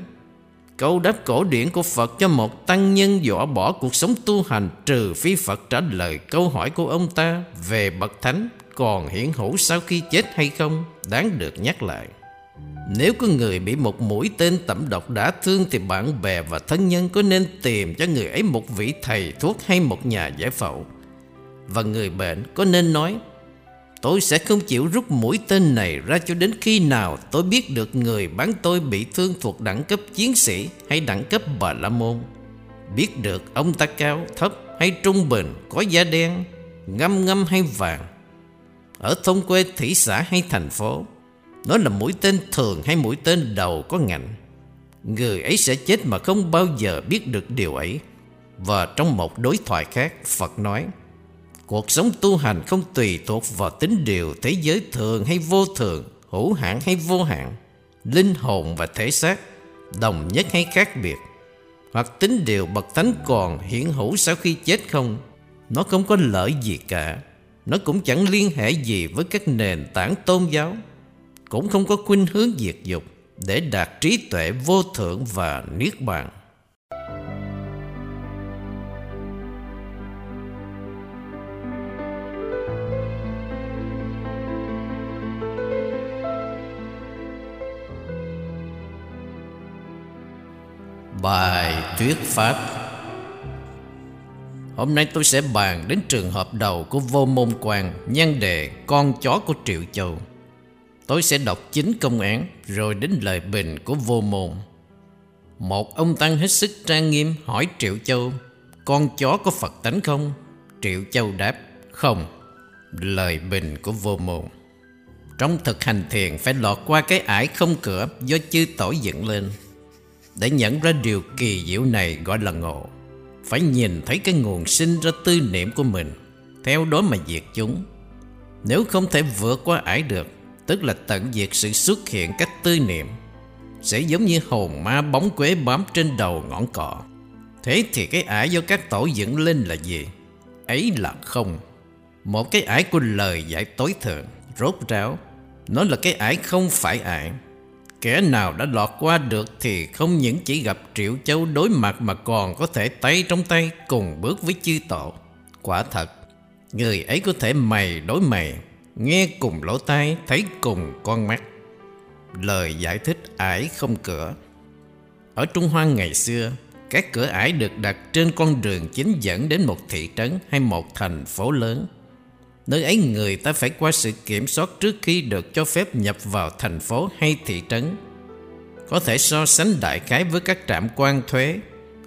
Câu đáp cổ điển của Phật cho một tăng nhân dọa bỏ cuộc sống tu hành trừ phi Phật trả lời câu hỏi của ông ta về bậc thánh còn hiển hữu sau khi chết hay không đáng được nhắc lại. Nếu có người bị một mũi tên tẩm độc đã thương thì bạn bè và thân nhân có nên tìm cho người ấy một vị thầy thuốc hay một nhà giải phẫu. Và người bệnh có nên nói Tôi sẽ không chịu rút mũi tên này ra cho đến khi nào tôi biết được người bán tôi bị thương thuộc đẳng cấp chiến sĩ hay đẳng cấp bà la môn. Biết được ông ta cao, thấp hay trung bình, có da đen, ngâm ngâm hay vàng. Ở thôn quê thị xã hay thành phố, nó là mũi tên thường hay mũi tên đầu có ngạnh. Người ấy sẽ chết mà không bao giờ biết được điều ấy. Và trong một đối thoại khác, Phật nói Cuộc sống tu hành không tùy thuộc vào tính điều thế giới thường hay vô thường, hữu hạn hay vô hạn, linh hồn và thể xác, đồng nhất hay khác biệt, hoặc tính điều bậc thánh còn hiển hữu sau khi chết không, nó không có lợi gì cả. Nó cũng chẳng liên hệ gì với các nền tảng tôn giáo, cũng không có khuynh hướng diệt dục để đạt trí tuệ vô thượng và niết bàn. Bài thuyết pháp. Hôm nay tôi sẽ bàn đến trường hợp đầu của vô môn quan Nhân đề con chó của Triệu Châu. Tôi sẽ đọc chính công án Rồi đến lời bình của vô môn. Một ông Tăng hết sức trang nghiêm hỏi Triệu Châu, Con chó có Phật tánh không? Triệu Châu đáp, Không. Lời bình của vô môn. Trong thực hành thiền phải lọt qua cái ải không cửa do chư tổ dựng lên. Để nhận ra điều kỳ diệu này gọi là ngộ. Phải nhìn thấy cái nguồn sinh ra tư niệm của mình, Theo đó mà diệt chúng. Nếu không thể vượt qua ải được, Tức là tận diệt sự xuất hiện các tư niệm, Sẽ giống như hồn ma bóng quế bám trên đầu ngọn cỏ. Thế thì cái ải do các tổ dựng lên là gì? Ấy là không. Một cái ải của lời giải tối thượng, Rốt ráo. Nó là cái ải không phải ải. Kẻ nào đã lọt qua được Thì không những chỉ gặp Triệu Châu đối mặt Mà còn có thể tay trong tay Cùng bước với chư tổ. Quả thật, Người ấy có thể mày đối mày, Nghe cùng lỗ tai, Thấy cùng con mắt. Lời giải thích ải không cửa. Ở Trung Hoa ngày xưa, các cửa ải được đặt trên con đường chính dẫn đến một thị trấn hay một thành phố lớn. Nơi ấy người ta phải qua sự kiểm soát trước khi được cho phép nhập vào thành phố hay thị trấn. Có thể so sánh đại khái với các trạm quan thuế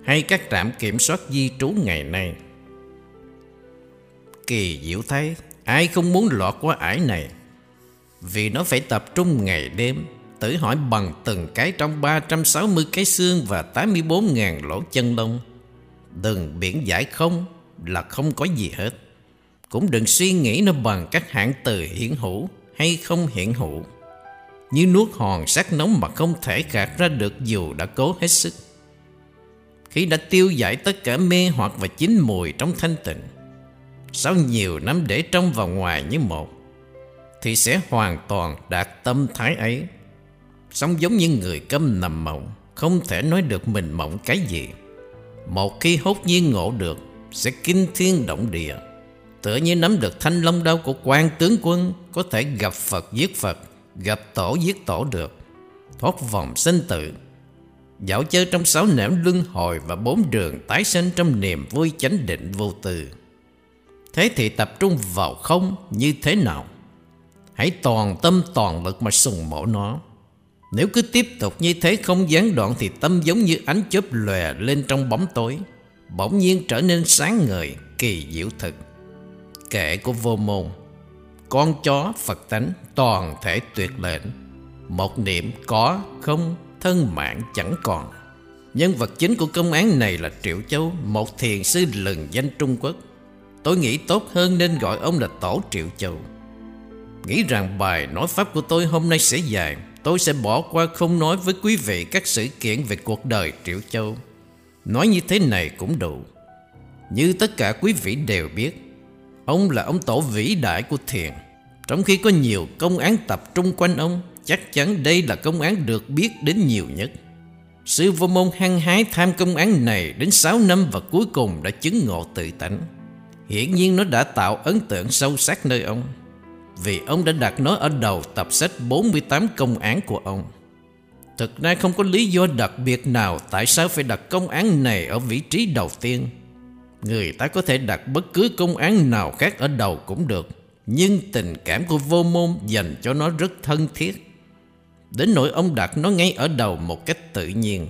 hay các trạm kiểm soát di trú ngày nay. Kỳ diệu thấy, ai không muốn lọt qua ải này? Vì nó phải tập trung ngày đêm Tử hỏi bằng từng cái trong 360 cái xương và 84.000 lỗ chân lông. Đừng biển giải không, là không có gì hết. Cũng đừng suy nghĩ nó bằng các hạng từ hiển hữu hay không hiển hữu. Như nuốt hòn sắc nóng mà không thể gạt ra được dù đã cố hết sức. Khi đã tiêu giải tất cả mê hoặc và chín mùi trong thanh tịnh, sau nhiều năm để trong và ngoài như một, thì sẽ hoàn toàn đạt tâm thái ấy Sống giống như người câm nằm mộng Không thể nói được mình mộng cái gì Một khi hốt nhiên ngộ được Sẽ kinh thiên động địa Tựa như nắm được thanh long đao của quan tướng quân, Có thể gặp Phật, giết Phật, Gặp tổ, giết tổ được. Thoát vòng sinh tử. Dạo chơi trong sáu nẻo luân hồi Và bốn đường tái sinh trong niềm vui chánh định vô tư. Thế thì tập trung vào không như thế nào? Hãy toàn tâm toàn lực mà sùng mổ nó. Nếu cứ tiếp tục như thế không gián đoạn Thì tâm giống như ánh chớp lòe lên trong bóng tối, Bỗng nhiên trở nên sáng ngời, Kỳ diệu thực. Kệ của vô môn. Con chó Phật tánh toàn thể tuyệt lệnh Một niệm có không thân mạng chẳng còn. Nhân vật chính của công án này là Triệu Châu Một thiền sư lừng danh Trung Quốc. Tôi nghĩ tốt hơn nên gọi ông là Tổ Triệu Châu. Nghĩ rằng bài nói pháp của tôi hôm nay sẽ dài. Tôi sẽ bỏ qua không nói với quý vị các sự kiện về cuộc đời Triệu Châu. Nói như thế này cũng đủ. Như tất cả quý vị đều biết, ông là ông tổ vĩ đại của thiền. Trong khi có nhiều công án tập trung quanh ông, chắc chắn đây là công án được biết đến nhiều nhất. Sư vô môn hăng hái tham công án này đến 6 năm và cuối cùng đã chứng ngộ tự tánh. Hiển nhiên nó đã tạo ấn tượng sâu sắc nơi ông vì ông đã đặt nó ở đầu tập sách 48 công án của ông. Thực ra không có lý do đặc biệt nào tại sao phải đặt công án này ở vị trí đầu tiên. Người ta có thể đặt bất cứ công án nào khác ở đầu cũng được, nhưng tình cảm của vô môn dành cho nó rất thân thiết. Đến nỗi ông đặt nó ngay ở đầu một cách tự nhiên.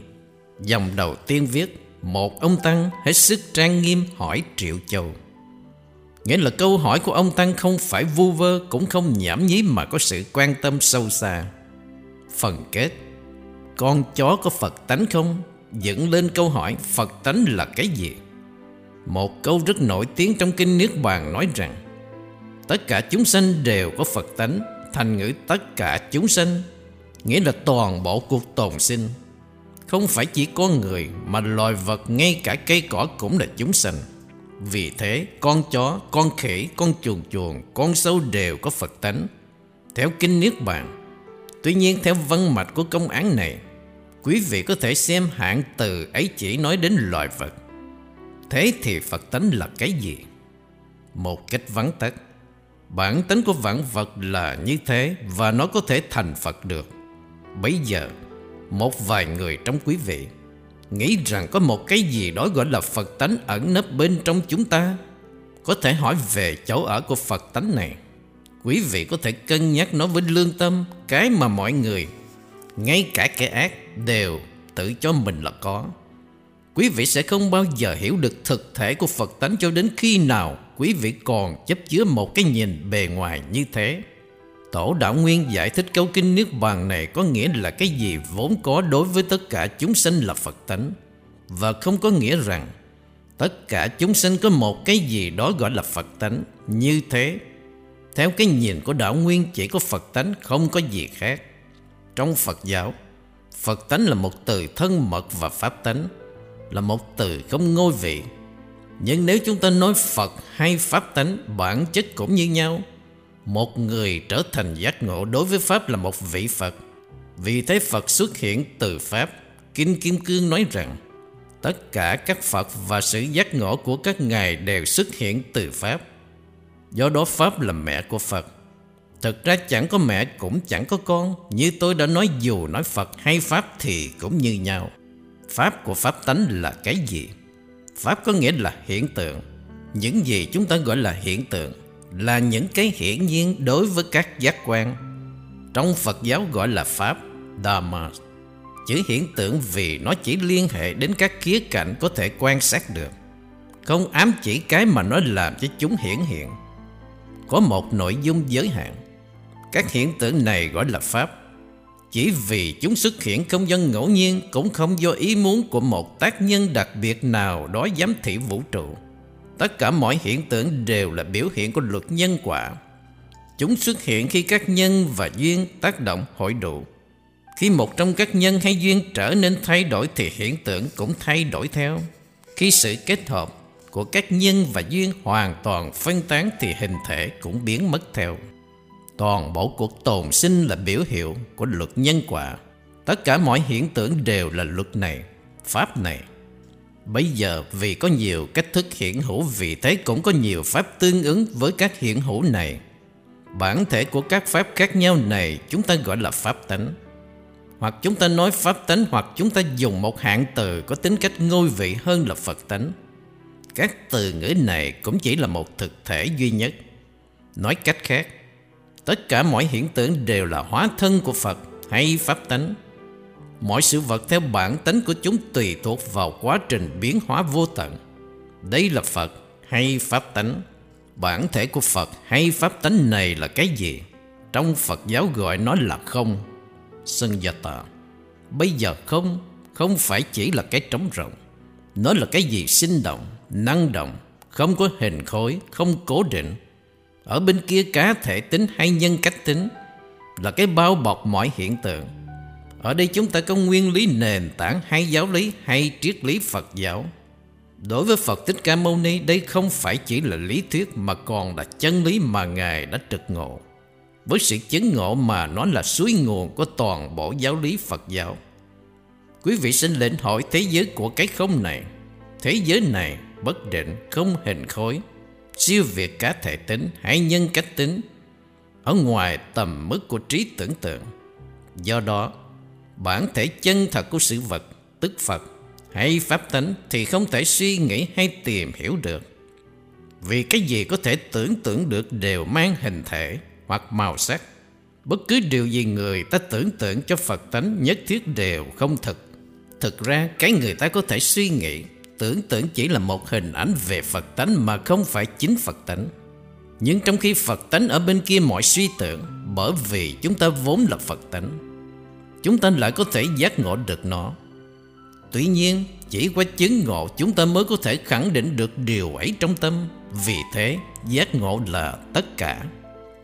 Dòng đầu tiên viết, một ông Tăng hết sức trang nghiêm hỏi Triệu Châu. Nghĩa là câu hỏi của ông Tăng không phải vu vơ Cũng không nhảm nhí mà có sự quan tâm sâu xa Phần kết Con chó có Phật tánh không? Dựng lên câu hỏi Phật tánh là cái gì? Một câu rất nổi tiếng trong kinh Niết Bàn nói rằng Tất cả chúng sanh đều có Phật tánh Thành ngữ tất cả chúng sanh Nghĩa là toàn bộ cuộc tồn sinh. Không phải chỉ con người Mà loài vật ngay cả cây cỏ cũng là chúng sanh. Vì thế con chó, con khỉ, con chuồn chuồn, con sâu đều có Phật tánh. Theo Kinh Niết Bàn Tuy nhiên theo văn mạch của công án này Quý vị có thể xem hạng từ ấy chỉ nói đến loài vật. Thế thì Phật tánh là cái gì? Một cách vắng tắt, Bản tính của vạn vật là như thế Và nó có thể thành Phật được. Bây giờ, Một vài người trong quý vị Nghĩ rằng có một cái gì đó gọi là Phật tánh ẩn nấp bên trong chúng ta, Có thể hỏi về chỗ ở của Phật tánh này. Quý vị có thể cân nhắc nó với lương tâm, Cái mà mọi người, Ngay cả kẻ ác, đều tự cho mình là có. Quý vị sẽ không bao giờ hiểu được thực thể của Phật tánh cho đến khi nào quý vị còn chấp chứa một cái nhìn bề ngoài như thế. Tổ đạo Nguyên giải thích câu kinh Niết Bàn này có nghĩa là cái gì vốn có đối với tất cả chúng sinh là Phật tánh và không có nghĩa rằng tất cả chúng sinh có một cái gì đó gọi là Phật tánh như thế. Theo cái nhìn của đạo Nguyên chỉ có Phật tánh không có gì khác. Trong Phật giáo, Phật tánh là một từ thân mật và Pháp tánh, là một từ không ngôi vị. Nhưng nếu chúng ta nói Phật hay Pháp tánh bản chất cũng như nhau, một người trở thành giác ngộ đối với Pháp là một vị Phật. Vì thế Phật xuất hiện từ Pháp. Kinh Kim Cương nói rằng tất cả các Phật và sự giác ngộ của các ngài đều xuất hiện từ Pháp. Do đó Pháp là mẹ của Phật. Thực ra chẳng có mẹ cũng chẳng có con Như tôi đã nói dù nói Phật hay Pháp thì cũng như nhau Pháp của Pháp tánh là cái gì? Pháp có nghĩa là hiện tượng. Những gì chúng ta gọi là hiện tượng Là những cái hiển nhiên đối với các giác quan. Trong Phật giáo gọi là Pháp, Dharma. Chữ hiện tượng vì nó chỉ liên hệ đến các khía cạnh có thể quan sát được. Không ám chỉ cái mà nó làm cho chúng hiển hiện. Có một nội dung giới hạn. Các hiện tượng này gọi là Pháp. Chỉ vì chúng xuất hiện không dân ngẫu nhiên, Cũng không do ý muốn của một tác nhân đặc biệt nào đó giám thị vũ trụ. Tất cả mọi hiện tượng đều là biểu hiện của luật nhân quả. Chúng xuất hiện khi các nhân và duyên tác động hội đủ. Khi một trong các nhân hay duyên trở nên thay đổi Thì hiện tượng cũng thay đổi theo. Khi sự kết hợp của các nhân và duyên hoàn toàn phân tán Thì hình thể cũng biến mất theo. Toàn bộ cuộc tồn sinh là biểu hiệu của luật nhân quả. Tất cả mọi hiện tượng đều là luật này, pháp này. Bây giờ vì có nhiều cách thức hiện hữu vì thế cũng có nhiều pháp tương ứng với các hiện hữu này. Bản thể của các pháp khác nhau này chúng ta gọi là pháp tánh. Hoặc chúng ta nói pháp tánh hoặc chúng ta dùng một hạng từ có tính cách ngôi vị hơn là Phật tánh. Các từ ngữ này cũng chỉ là một thực thể duy nhất. Nói cách khác, Tất cả mọi hiện tượng đều là hóa thân của Phật hay Pháp tánh. Mọi sự vật theo bản tánh của chúng tùy thuộc vào quá trình biến hóa vô tận. Đây là Phật hay Pháp tánh. Bản thể của Phật hay Pháp tánh này là cái gì? Trong Phật giáo gọi nó là không. sân và tà. Bây giờ không, không phải chỉ là cái trống rộng. Nó là cái gì sinh động, năng động, không có hình khối, không cố định, ở bên kia cá thể tính hay nhân cách tính Là cái bao bọc mọi hiện tượng. Ở đây chúng ta có nguyên lý nền tảng hay giáo lý hay triết lý Phật giáo. Đối với Phật Thích Ca Mâu Ni, Đây không phải chỉ là lý thuyết Mà còn là chân lý mà Ngài đã trực ngộ. Với sự chứng ngộ mà nó là suối nguồn Của toàn bộ giáo lý Phật giáo. Quý vị xin lệnh hỏi thế giới của cái không này. Thế giới này bất định, không hình khối siêu việt cá thể tính hay nhân cách tính ở ngoài tầm mức của trí tưởng tượng. Do đó, bản thể chân thật của sự vật, tức Phật hay Pháp tánh thì không thể suy nghĩ hay tìm hiểu được. Vì cái gì có thể tưởng tượng được đều mang hình thể hoặc màu sắc. Bất cứ điều gì người ta tưởng tượng cho Phật tánh nhất thiết đều không thực. Thực ra cái người ta có thể suy nghĩ tưởng tượng chỉ là một hình ảnh về Phật tánh mà không phải chính Phật tánh. Nhưng trong khi Phật tánh ở bên kia mọi suy tưởng, bởi vì chúng ta vốn là Phật tánh, chúng ta lại có thể giác ngộ được nó. Tuy nhiên, chỉ qua chứng ngộ chúng ta mới có thể khẳng định được điều ấy trong tâm. Vì thế, giác ngộ là tất cả.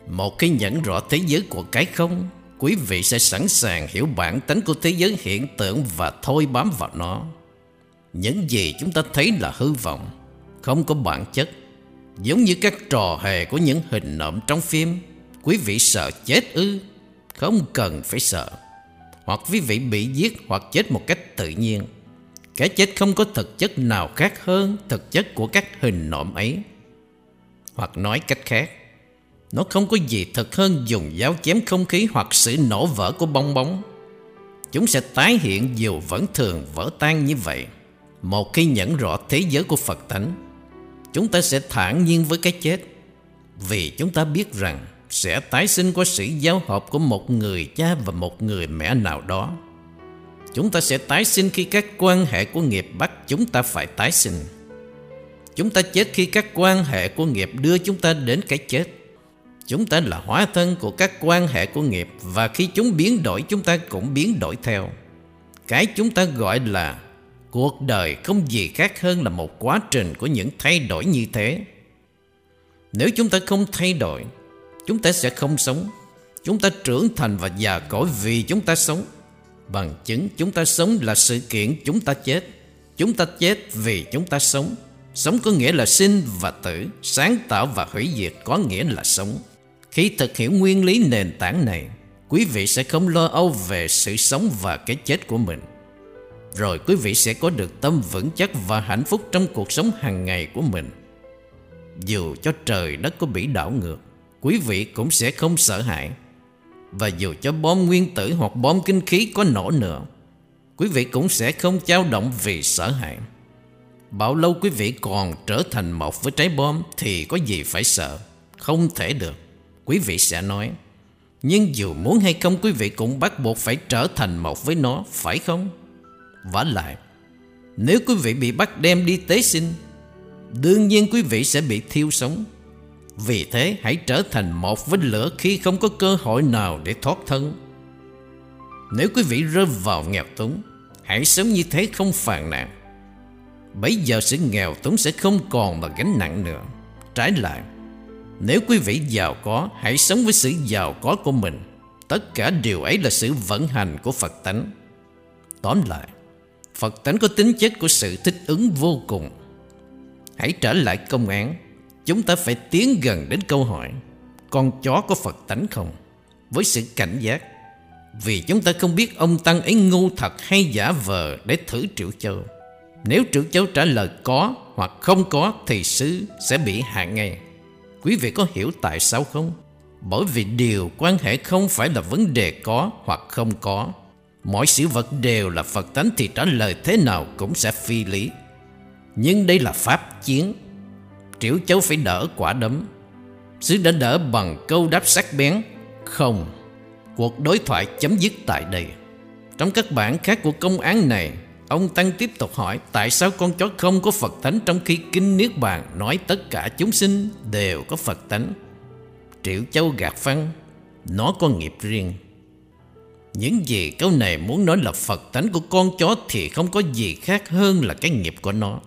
Một khi nhận rõ thế giới của cái không, quý vị sẽ sẵn sàng hiểu bản tánh của thế giới hiện tượng và thôi bám vào nó. Những gì chúng ta thấy là hư vọng, Không có bản chất. Giống như các trò hề của những hình nộm trong phim, Quý vị sợ chết ư? Không cần phải sợ. Hoặc quý vị bị giết hoặc chết một cách tự nhiên. Cái chết không có thực chất nào khác hơn Thực chất của các hình nộm ấy. Hoặc nói cách khác, Nó không có gì thật hơn dùng giáo chém không khí Hoặc sự nổ vỡ của bong bóng. Chúng sẽ tái hiện dù vẫn thường vỡ tan như vậy một khi nhận rõ thế giới của Phật tánh, Chúng ta sẽ thản nhiên với cái chết. Vì chúng ta biết rằng Sẽ tái sinh qua sự giao hợp của một người cha và một người mẹ nào đó. Chúng ta sẽ tái sinh khi các quan hệ của nghiệp bắt chúng ta phải tái sinh. Chúng ta chết khi các quan hệ của nghiệp đưa chúng ta đến cái chết. Chúng ta là hóa thân của các quan hệ của nghiệp Và khi chúng biến đổi, chúng ta cũng biến đổi theo. Cái chúng ta gọi là Cuộc đời không gì khác hơn là một quá trình của những thay đổi như thế. Nếu chúng ta không thay đổi, Chúng ta sẽ không sống. Chúng ta trưởng thành và già cỗi vì chúng ta sống. Bằng chứng chúng ta sống là sự kiện chúng ta chết. Chúng ta chết vì chúng ta sống. Sống có nghĩa là sinh và tử, Sáng tạo và hủy diệt có nghĩa là sống. Khi thực hiện nguyên lý nền tảng này, Quý vị sẽ không lo âu về sự sống và cái chết của mình. Rồi quý vị sẽ có được tâm vững chắc và hạnh phúc trong cuộc sống hàng ngày của mình. Dù cho trời đất có bị đảo ngược, Quý vị cũng sẽ không sợ hãi. Và dù cho bom nguyên tử hoặc bom kinh khí có nổ nữa Quý vị cũng sẽ không dao động vì sợ hãi. Bao lâu quý vị còn trở thành một với trái bom Thì có gì phải sợ? Không thể được, Quý vị sẽ nói. Nhưng dù muốn hay không, quý vị cũng bắt buộc phải trở thành một với nó, Phải không? Vả lại. Nếu quý vị bị bắt đem đi tế sinh, Đương nhiên quý vị sẽ bị thiêu sống. Vì thế, hãy trở thành một với lửa Khi không có cơ hội nào để thoát thân. Nếu quý vị rơi vào nghèo túng, Hãy sống như thế không phàn nàn. Bây giờ sự nghèo túng sẽ không còn là gánh nặng nữa. Trái lại, Nếu quý vị giàu có, Hãy sống với sự giàu có của mình. Tất cả điều ấy là sự vận hành của Phật tánh. Tóm lại Phật tánh có tính chất của sự thích ứng vô cùng Hãy trở lại công án, Chúng ta phải tiến gần đến câu hỏi, Con chó có Phật tánh không? Với sự cảnh giác, Vì chúng ta không biết ông Tăng ấy ngu thật hay giả vờ để thử Triệu Châu nếu triệu châu trả lời có hoặc không có thì sứ sẽ bị hạn ngay. Quý vị có hiểu tại sao không? Bởi vì điều quan hệ không phải là vấn đề có hoặc không có. Mọi sự vật đều là Phật tánh thì trả lời thế nào cũng sẽ phi lý. Nhưng đây là pháp chiến. Triệu cháu phải đỡ quả đấm. Sứ đã đỡ bằng câu đáp sắc bén. Không. Cuộc đối thoại chấm dứt tại đây. Trong các bản khác của công án này Ông Tăng tiếp tục hỏi tại sao con chó không có Phật tánh trong khi Kinh Niết Bàn nói tất cả chúng sinh đều có Phật tánh. Triệu Châu gạt phăng, nó có nghiệp riêng. Những gì câu này muốn nói là Phật tánh của con chó thì không có gì khác hơn là cái nghiệp của nó.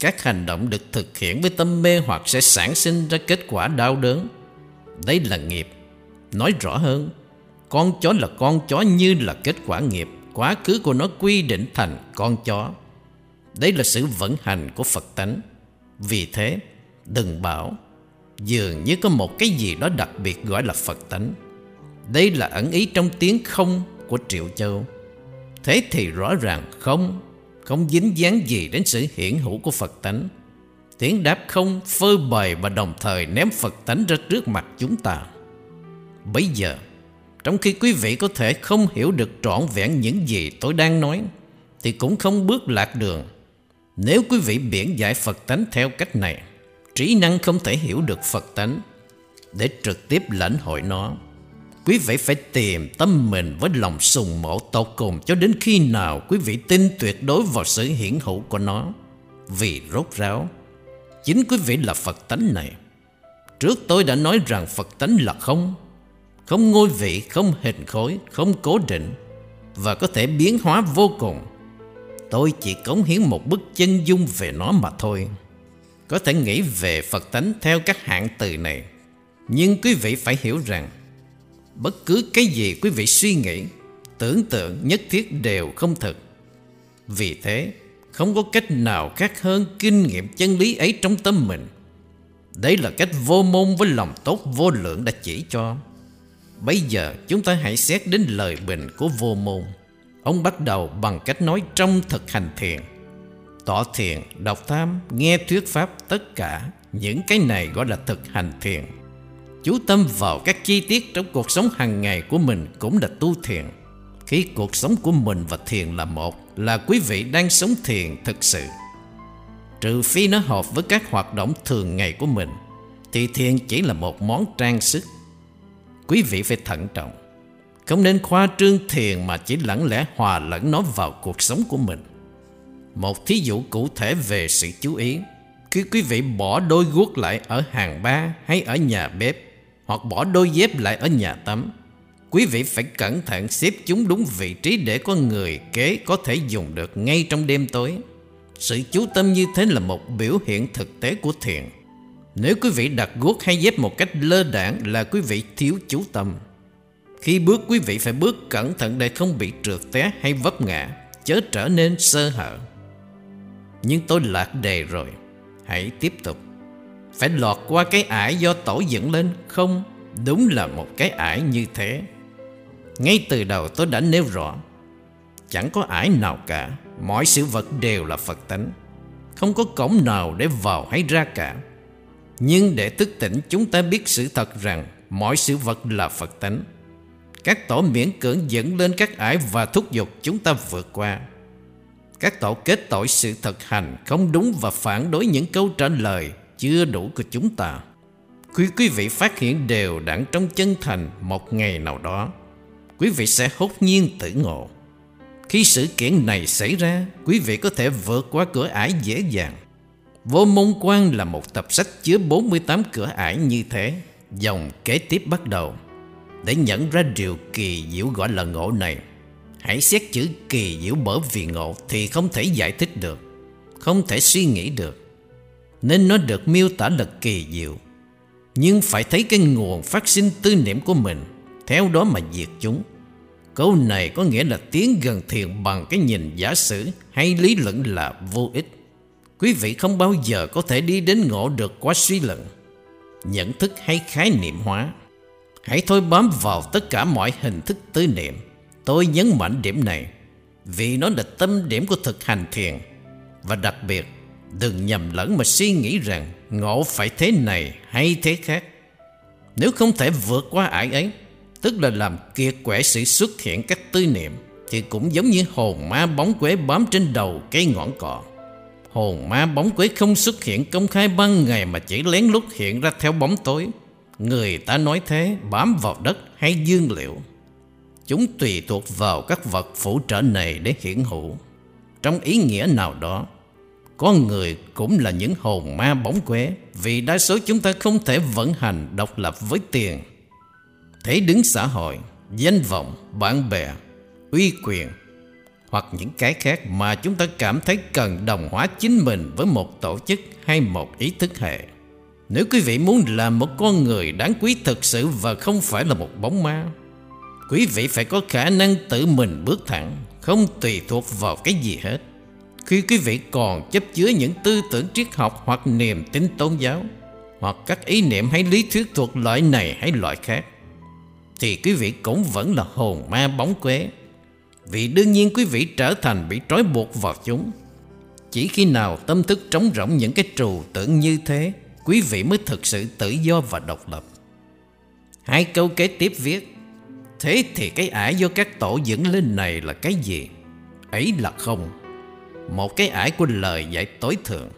Các hành động được thực hiện với tâm mê hoặc sẽ sản sinh ra kết quả đau đớn. Đây là nghiệp. Nói rõ hơn, con chó là con chó như là kết quả nghiệp quá khứ của nó quy định thành con chó. Đấy là sự vận hành của Phật tánh. Vì thế, đừng bảo dường như có một cái gì đó đặc biệt gọi là Phật tánh. Đây là ẩn ý trong tiếng không của Triệu Châu. Thế thì rõ ràng không, không dính dáng gì đến sự hiển hữu của Phật tánh. Tiếng đáp không phơi bày và đồng thời ném Phật tánh ra trước mặt chúng ta. Bây giờ, trong khi quý vị có thể không hiểu được trọn vẹn những gì tôi đang nói Thì cũng không bước lạc đường Nếu quý vị biển giải Phật tánh theo cách này Trí năng không thể hiểu được Phật tánh Để trực tiếp lãnh hội nó Quý vị phải tìm tâm mình với lòng sùng mộ tột cùng Cho đến khi nào quý vị tin tuyệt đối vào sự hiển hữu của nó Vì rốt ráo Chính quý vị là Phật tánh này Trước tôi đã nói rằng Phật tánh là không không ngôi vị, không hình khối, không cố định và có thể biến hóa vô cùng. Tôi chỉ cống hiến một bức chân dung về nó mà thôi. Có thể nghĩ về Phật tánh theo các hạng từ này, nhưng quý vị phải hiểu rằng bất cứ cái gì quý vị suy nghĩ, tưởng tượng nhất thiết đều không thực. Vì thế, không có cách nào khác hơn kinh nghiệm chân lý ấy trong tâm mình. đấy là cách vô môn với lòng tốt vô lượng đã chỉ cho. Bây giờ chúng ta hãy xét đến lời bình của vô môn Ông bắt đầu bằng cách nói trong thực hành thiền Tỏ thiền, đọc tham, nghe thuyết pháp Tất cả những cái này gọi là thực hành thiền Chú tâm vào các chi tiết trong cuộc sống hàng ngày của mình cũng là tu thiền. Khi cuộc sống của mình và thiền là một, Là quý vị đang sống thiền thực sự. Trừ phi nó hợp với các hoạt động thường ngày của mình, Thì thiền chỉ là một món trang sức. Quý vị phải thận trọng. Không nên khoa trương thiền mà chỉ lẳng lẽ hòa lẫn nó vào cuộc sống của mình. Một thí dụ cụ thể về sự chú ý. Khi quý vị bỏ đôi guốc lại ở hàng ba hay ở nhà bếp hoặc bỏ đôi dép lại ở nhà tắm. Quý vị phải cẩn thận xếp chúng đúng vị trí để có người kế có thể dùng được ngay trong đêm tối. Sự chú tâm như thế là một biểu hiện thực tế của thiền. Nếu quý vị đặt guốc hay dép một cách lơ đảng là quý vị thiếu chú tâm. Khi bước, quý vị phải bước cẩn thận để không bị trượt té hay vấp ngã, chớ trở nên sơ hở. Nhưng tôi lạc đề rồi. Hãy tiếp tục. Phải lọt qua cái ải do tổ dựng lên Không? Đúng là một cái ải như thế. Ngay từ đầu tôi đã nêu rõ, Chẳng có ải nào cả, Mọi sự vật đều là Phật tánh. Không có cổng nào để vào hay ra cả. Nhưng để thức tỉnh, chúng ta biết sự thật rằng Mọi sự vật là Phật tánh. Các tổ miễn cưỡng dẫn lên các ải Và thúc giục chúng ta vượt qua. Các tổ kết tội sự thực hành không đúng và phản đối những câu trả lời chưa đủ của chúng ta. Khi quý vị phát hiện đều đặn trong chân thành một ngày nào đó, quý vị sẽ hốt nhiên tử ngộ. Khi sự kiện này xảy ra, quý vị có thể vượt qua cửa ải dễ dàng. Vô môn quan là một tập sách chứa 48 cửa ải như thế. Dòng kế tiếp bắt đầu. Để nhận ra điều kỳ diệu gọi là ngộ này, Hãy xét chữ kỳ diệu bởi vì ngộ Thì không thể giải thích được Không thể suy nghĩ được nên nó được miêu tả là kỳ diệu. Nhưng phải thấy cái nguồn phát sinh tư niệm của mình Theo đó mà diệt chúng. Câu này có nghĩa là tiến gần thiền bằng cái nhìn giả sử hay lý luận là vô ích. Quý vị không bao giờ có thể đi đến ngộ được qua suy luận, nhận thức hay khái niệm hóa. Hãy thôi bám vào tất cả mọi hình thức tư niệm. Tôi nhấn mạnh điểm này vì nó là tâm điểm của thực hành thiền. Và đặc biệt đừng nhầm lẫn mà suy nghĩ rằng ngộ phải thế này hay thế khác. Nếu không thể vượt qua ải ấy, tức là làm kiệt quẻ sự xuất hiện các tư niệm, thì cũng giống như hồn ma bóng quế bám trên đầu cây ngọn cọ. Hồn ma bóng quế không xuất hiện công khai ban ngày mà chỉ lén lút hiện ra theo bóng tối. Người ta nói thế bám vào đất hay dương liệu. Chúng tùy thuộc vào các vật phụ trợ này để hiển hữu. Trong ý nghĩa nào đó, con người cũng là những hồn ma bóng quế vì đa số chúng ta không thể vận hành độc lập với tiền. Thế đứng xã hội, danh vọng, bạn bè, uy quyền hoặc những cái khác mà chúng ta cảm thấy cần đồng hóa chính mình với một tổ chức hay một ý thức hệ. Nếu quý vị muốn làm một con người đáng quý thực sự và không phải là một bóng ma, Quý vị phải có khả năng tự mình bước thẳng Không tùy thuộc vào cái gì hết khi quý vị còn chấp chứa những tư tưởng triết học Hoặc niềm tin tôn giáo, Hoặc các ý niệm hay lý thuyết thuộc loại này hay loại khác, Thì quý vị cũng vẫn là hồn ma bóng quế. Vì đương nhiên quý vị trở thành bị trói buộc vào chúng. Chỉ khi nào tâm thức trống rỗng những cái trù tưởng như thế, Quý vị mới thực sự tự do và độc lập. Hai câu kế tiếp viết, Thế thì cái ả do các tổ dựng lên này là cái gì? Ấy là không. Một cái ải của lời dạy tối thượng.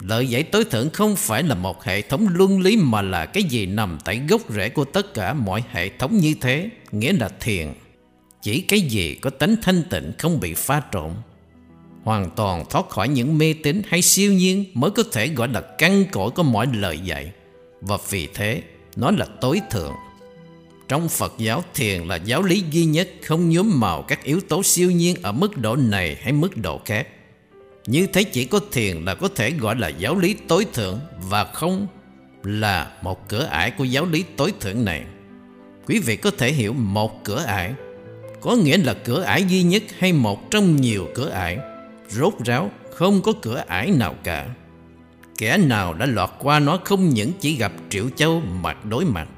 Lời dạy tối thượng không phải là một hệ thống luân lý Mà là cái gì nằm tại gốc rễ của tất cả mọi hệ thống như thế, Nghĩa là thiền. Chỉ cái gì có tính thanh tịnh không bị pha trộn. Hoàn toàn thoát khỏi những mê tín hay siêu nhiên Mới có thể gọi là căn cội của mọi lời dạy. Và vì thế, nó là tối thượng trong Phật giáo thiền là giáo lý duy nhất không nhuốm màu các yếu tố siêu nhiên ở mức độ này hay mức độ khác. Như thế chỉ có thiền là có thể gọi là giáo lý tối thượng và không là một cửa ải của giáo lý tối thượng này. Quý vị có thể hiểu một cửa ải, có nghĩa là cửa ải duy nhất hay một trong nhiều cửa ải rốt ráo, không có cửa ải nào cả. Kẻ nào đã lọt qua nó không những chỉ gặp Triệu Châu mặt đối mặt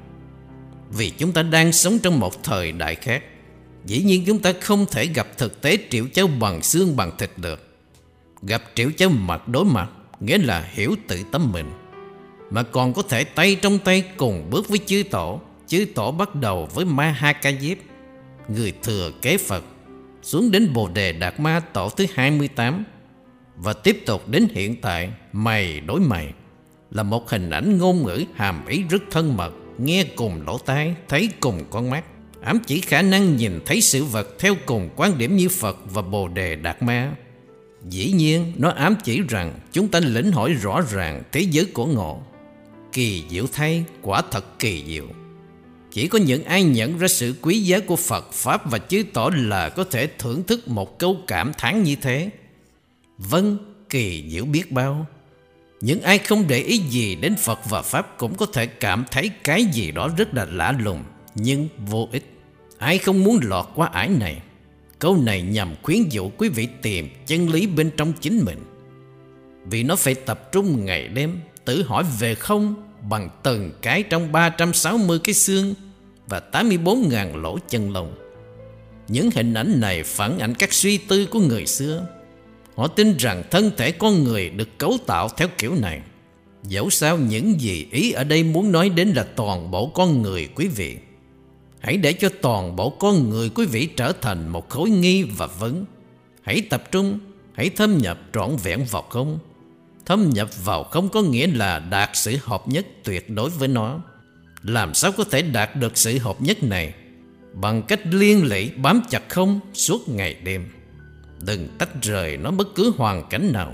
vì chúng ta đang sống trong một thời đại khác. Dĩ nhiên chúng ta không thể gặp thực tế triệu cháu bằng xương bằng thịt được. Gặp triệu cháu mặt đối mặt, Nghĩa là hiểu tự tâm mình. Mà còn có thể tay trong tay cùng bước với chư tổ. Chư tổ bắt đầu với Ma Ha Ca Diếp, Người thừa kế Phật, Xuống đến Bồ Đề Đạt Ma tổ thứ 28 Và tiếp tục đến hiện tại Mày đối mày, Là một hình ảnh ngôn ngữ hàm ý rất thân mật nghe cùng lỗ tai, thấy cùng con mắt. Ám chỉ khả năng nhìn thấy sự vật theo cùng quan điểm như Phật và Bồ Đề Đạt Ma. Dĩ nhiên nó ám chỉ rằng chúng ta lĩnh hội rõ ràng thế giới của ngộ. Kỳ diệu thay, quả thật kỳ diệu. Chỉ có những ai nhận ra sự quý giá của Phật Pháp và chứ tỏ là có thể thưởng thức một câu cảm thán như thế. Vâng, kỳ diệu biết bao. Những ai không để ý gì đến Phật và Pháp cũng có thể cảm thấy cái gì đó rất là lạ lùng, nhưng vô ích. Ai không muốn lọt qua ải này? Câu này nhằm khuyến dụ quý vị tìm chân lý bên trong chính mình. Vì nó phải tập trung ngày đêm, tự hỏi về không bằng từng cái trong 360 cái xương và 84.000 lỗ chân lông. Những hình ảnh này phản ảnh các suy tư của người xưa. Họ tin rằng thân thể con người được cấu tạo theo kiểu này. Dẫu sao những gì ý ở đây muốn nói đến là toàn bộ con người quý vị. Hãy để cho toàn bộ con người quý vị trở thành một khối nghi và vấn. Hãy tập trung, hãy thâm nhập trọn vẹn vào không. Thâm nhập vào không có nghĩa là đạt sự hợp nhất tuyệt đối với nó. Làm sao có thể đạt được sự hợp nhất này? Bằng cách liên lụy bám chặt không suốt ngày đêm. Đừng tách rời nó bất cứ hoàn cảnh nào.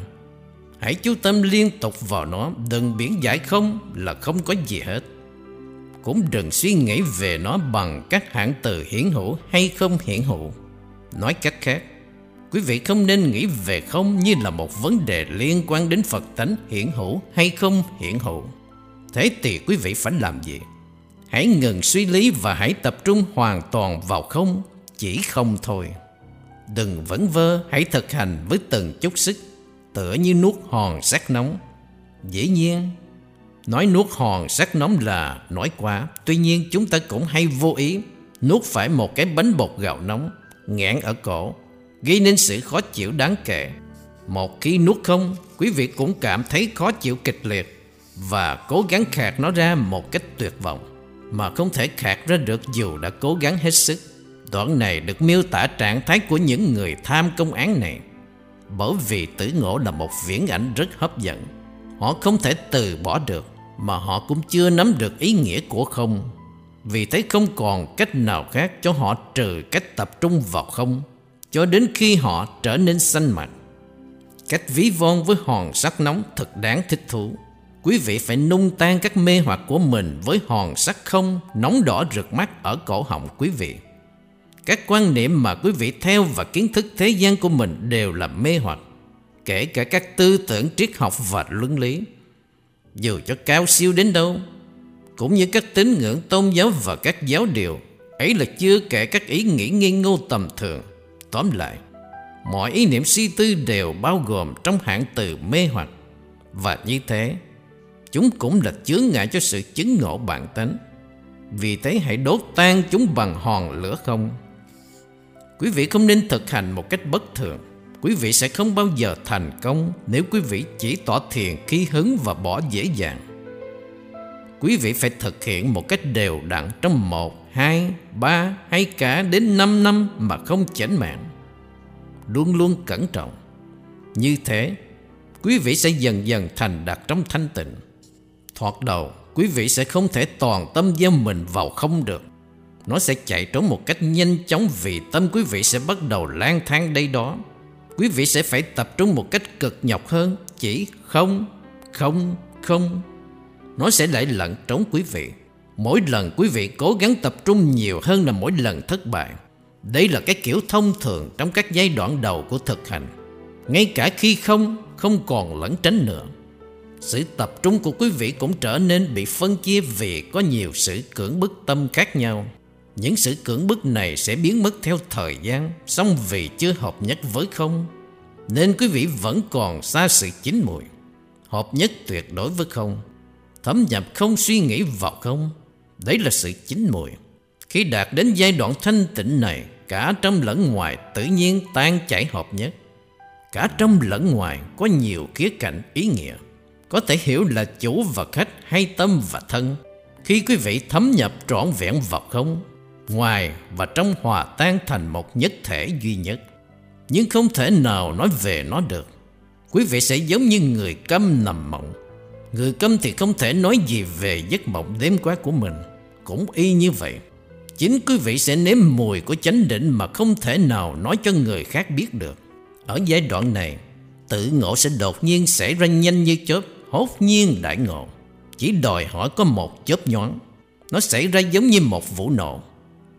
Hãy chú tâm liên tục vào nó, đừng biển giải không là không có gì hết. Cũng đừng suy nghĩ về nó bằng các hạng từ hiển hữu hay không hiển hữu. Nói cách khác, quý vị không nên nghĩ về không như là một vấn đề liên quan đến Phật tánh hiển hữu hay không hiển hữu. Thế thì quý vị phải làm gì? Hãy ngừng suy lý và hãy tập trung hoàn toàn vào không, chỉ không thôi. Đừng vẫn vơ, hãy thực hành với từng chút sức, tựa như nuốt hòn sắt nóng. Dĩ nhiên, nói nuốt hòn sắt nóng là nói quá, tuy nhiên chúng ta cũng hay vô ý nuốt phải một cái bánh bột gạo nóng, nghẹn ở cổ, gây nên sự khó chịu đáng kể. Một khi nuốt không, quý vị cũng cảm thấy khó chịu kịch liệt và cố gắng khạc nó ra một cách tuyệt vọng mà không thể khạc ra được dù đã cố gắng hết sức. Đoạn này được miêu tả trạng thái của những người tham công án này. Bởi vì tử ngộ là một viễn ảnh rất hấp dẫn. Họ không thể từ bỏ được, mà họ cũng chưa nắm được ý nghĩa của không. Vì thế không còn cách nào khác cho họ trừ cách tập trung vào không, cho đến khi họ trở nên xanh mặt. Cách ví von với hòn sắt nóng thật đáng thích thú. Quý vị phải nung tan các mê hoặc của mình với hòn sắt không nóng đỏ rực mắt ở cổ họng quý vị. Các quan niệm mà quý vị theo và kiến thức thế gian của mình đều là mê hoặc, kể cả các tư tưởng triết học và luân lý. Dù cho cao siêu đến đâu, cũng như các tín ngưỡng tôn giáo và các giáo điều, ấy là chưa kể các ý nghĩ nghi ngô tầm thường. Tóm lại, mọi ý niệm suy tư đều bao gồm trong hạng từ mê hoặc. Và như thế, chúng cũng là chướng ngại cho sự chứng ngộ bản tánh. Vì thế hãy đốt tan chúng bằng hòn lửa không. Quý vị không nên thực hành một cách bất thường. Quý vị sẽ không bao giờ thành công nếu quý vị chỉ tỏ thiền khi hứng và bỏ dễ dàng. Quý vị phải thực hiện một cách đều đặn trong một, hai, ba hay cả đến năm năm mà không chảnh mạng. Luôn luôn cẩn trọng. Như thế, quý vị sẽ dần dần thành đạt trong thanh tịnh. Thoạt đầu, quý vị sẽ không thể toàn tâm gieo mình vào không được. Nó sẽ chạy trốn một cách nhanh chóng vì tâm quý vị sẽ bắt đầu lang thang đây đó. Quý vị sẽ phải tập trung một cách cực nhọc hơn, chỉ không, không, không. Nó sẽ lại lận trốn quý vị. Mỗi lần quý vị cố gắng tập trung nhiều hơn là mỗi lần thất bại. Đây là cái kiểu thông thường trong các giai đoạn đầu của thực hành. Ngay cả khi không, không còn lẫn tránh nữa. Sự tập trung của quý vị cũng trở nên bị phân chia vì có nhiều sự cưỡng bức tâm khác nhau. Những sự cưỡng bức này sẽ biến mất theo thời gian, song vì chưa hợp nhất với không, nên quý vị vẫn còn xa sự chín mùi. Hợp nhất tuyệt đối với không, thấm nhập không suy nghĩ vào không, đấy là sự chín mùi. Khi đạt đến giai đoạn thanh tịnh này, cả trong lẫn ngoài tự nhiên tan chảy hợp nhất. Cả trong lẫn ngoài có nhiều khía cạnh ý nghĩa có thể hiểu là chủ và khách hay tâm và thân khi quý vị thấm nhập trọn vẹn vào không ngoài và trong hòa tan thành một nhất thể duy nhất, nhưng không thể nào nói về nó được. Quý vị sẽ giống như người câm nằm mộng. Người câm thì không thể nói gì về giấc mộng đêm qua của mình. Cũng y như vậy, chính quý vị sẽ nếm mùi của chánh định mà không thể nào nói cho người khác biết được. Ở giai đoạn này, Tự ngộ sẽ đột nhiên xảy ra nhanh như chớp, Hốt nhiên đại ngộ. Chỉ đòi hỏi có một chớp nhoáng, Nó xảy ra giống như một vụ nổ.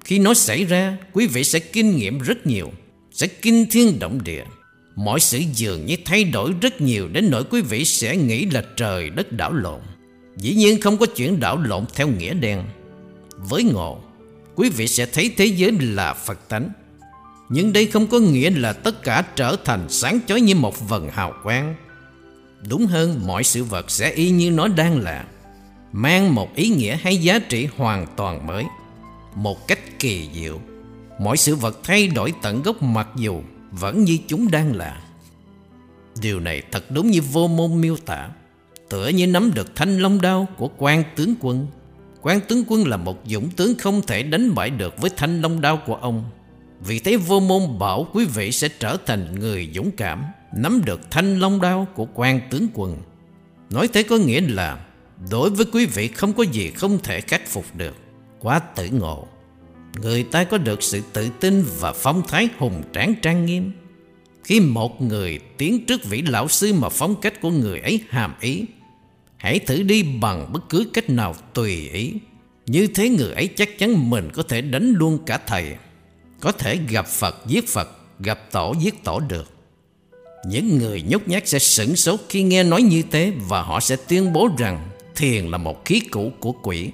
Khi nó xảy ra, Quý vị sẽ kinh nghiệm rất nhiều, Sẽ kinh thiên động địa. Mọi sự dường như thay đổi rất nhiều Đến nỗi quý vị sẽ nghĩ là trời đất đảo lộn. Dĩ nhiên không có chuyện đảo lộn theo nghĩa đen. Với ngộ, Quý vị sẽ thấy thế giới là Phật tánh. Nhưng đây không có nghĩa là tất cả trở thành sáng chói như một vần hào quang. Đúng hơn, mọi sự vật sẽ y như nó đang là, Mang một ý nghĩa hay giá trị hoàn toàn mới. Một cách kỳ diệu. Mọi sự vật thay đổi tận gốc mặc dù Vẫn như chúng đang là. Điều này thật đúng như vô môn miêu tả. Tựa như nắm được thanh long đao của quan tướng quân. Quan tướng quân là một dũng tướng không thể đánh bại được với thanh long đao của ông. Vì thế vô môn bảo quý vị sẽ trở thành người dũng cảm, Nắm được thanh long đao của quan tướng quân. Nói thế có nghĩa là Đối với quý vị không có gì không thể khắc phục được. Quá tử ngộ. Người ta có được sự tự tin và phong thái hùng tráng trang nghiêm. Khi một người tiến trước vị lão sư mà phong cách của người ấy hàm ý, Hãy thử đi bằng bất cứ cách nào tùy ý. Như thế người ấy chắc chắn mình có thể đánh luôn cả thầy, Có thể gặp Phật, giết Phật, Gặp tổ, giết tổ được. Những người nhút nhát sẽ sửng sốt khi nghe nói như thế Và họ sẽ tuyên bố rằng Thiền là một khí cũ của quỷ.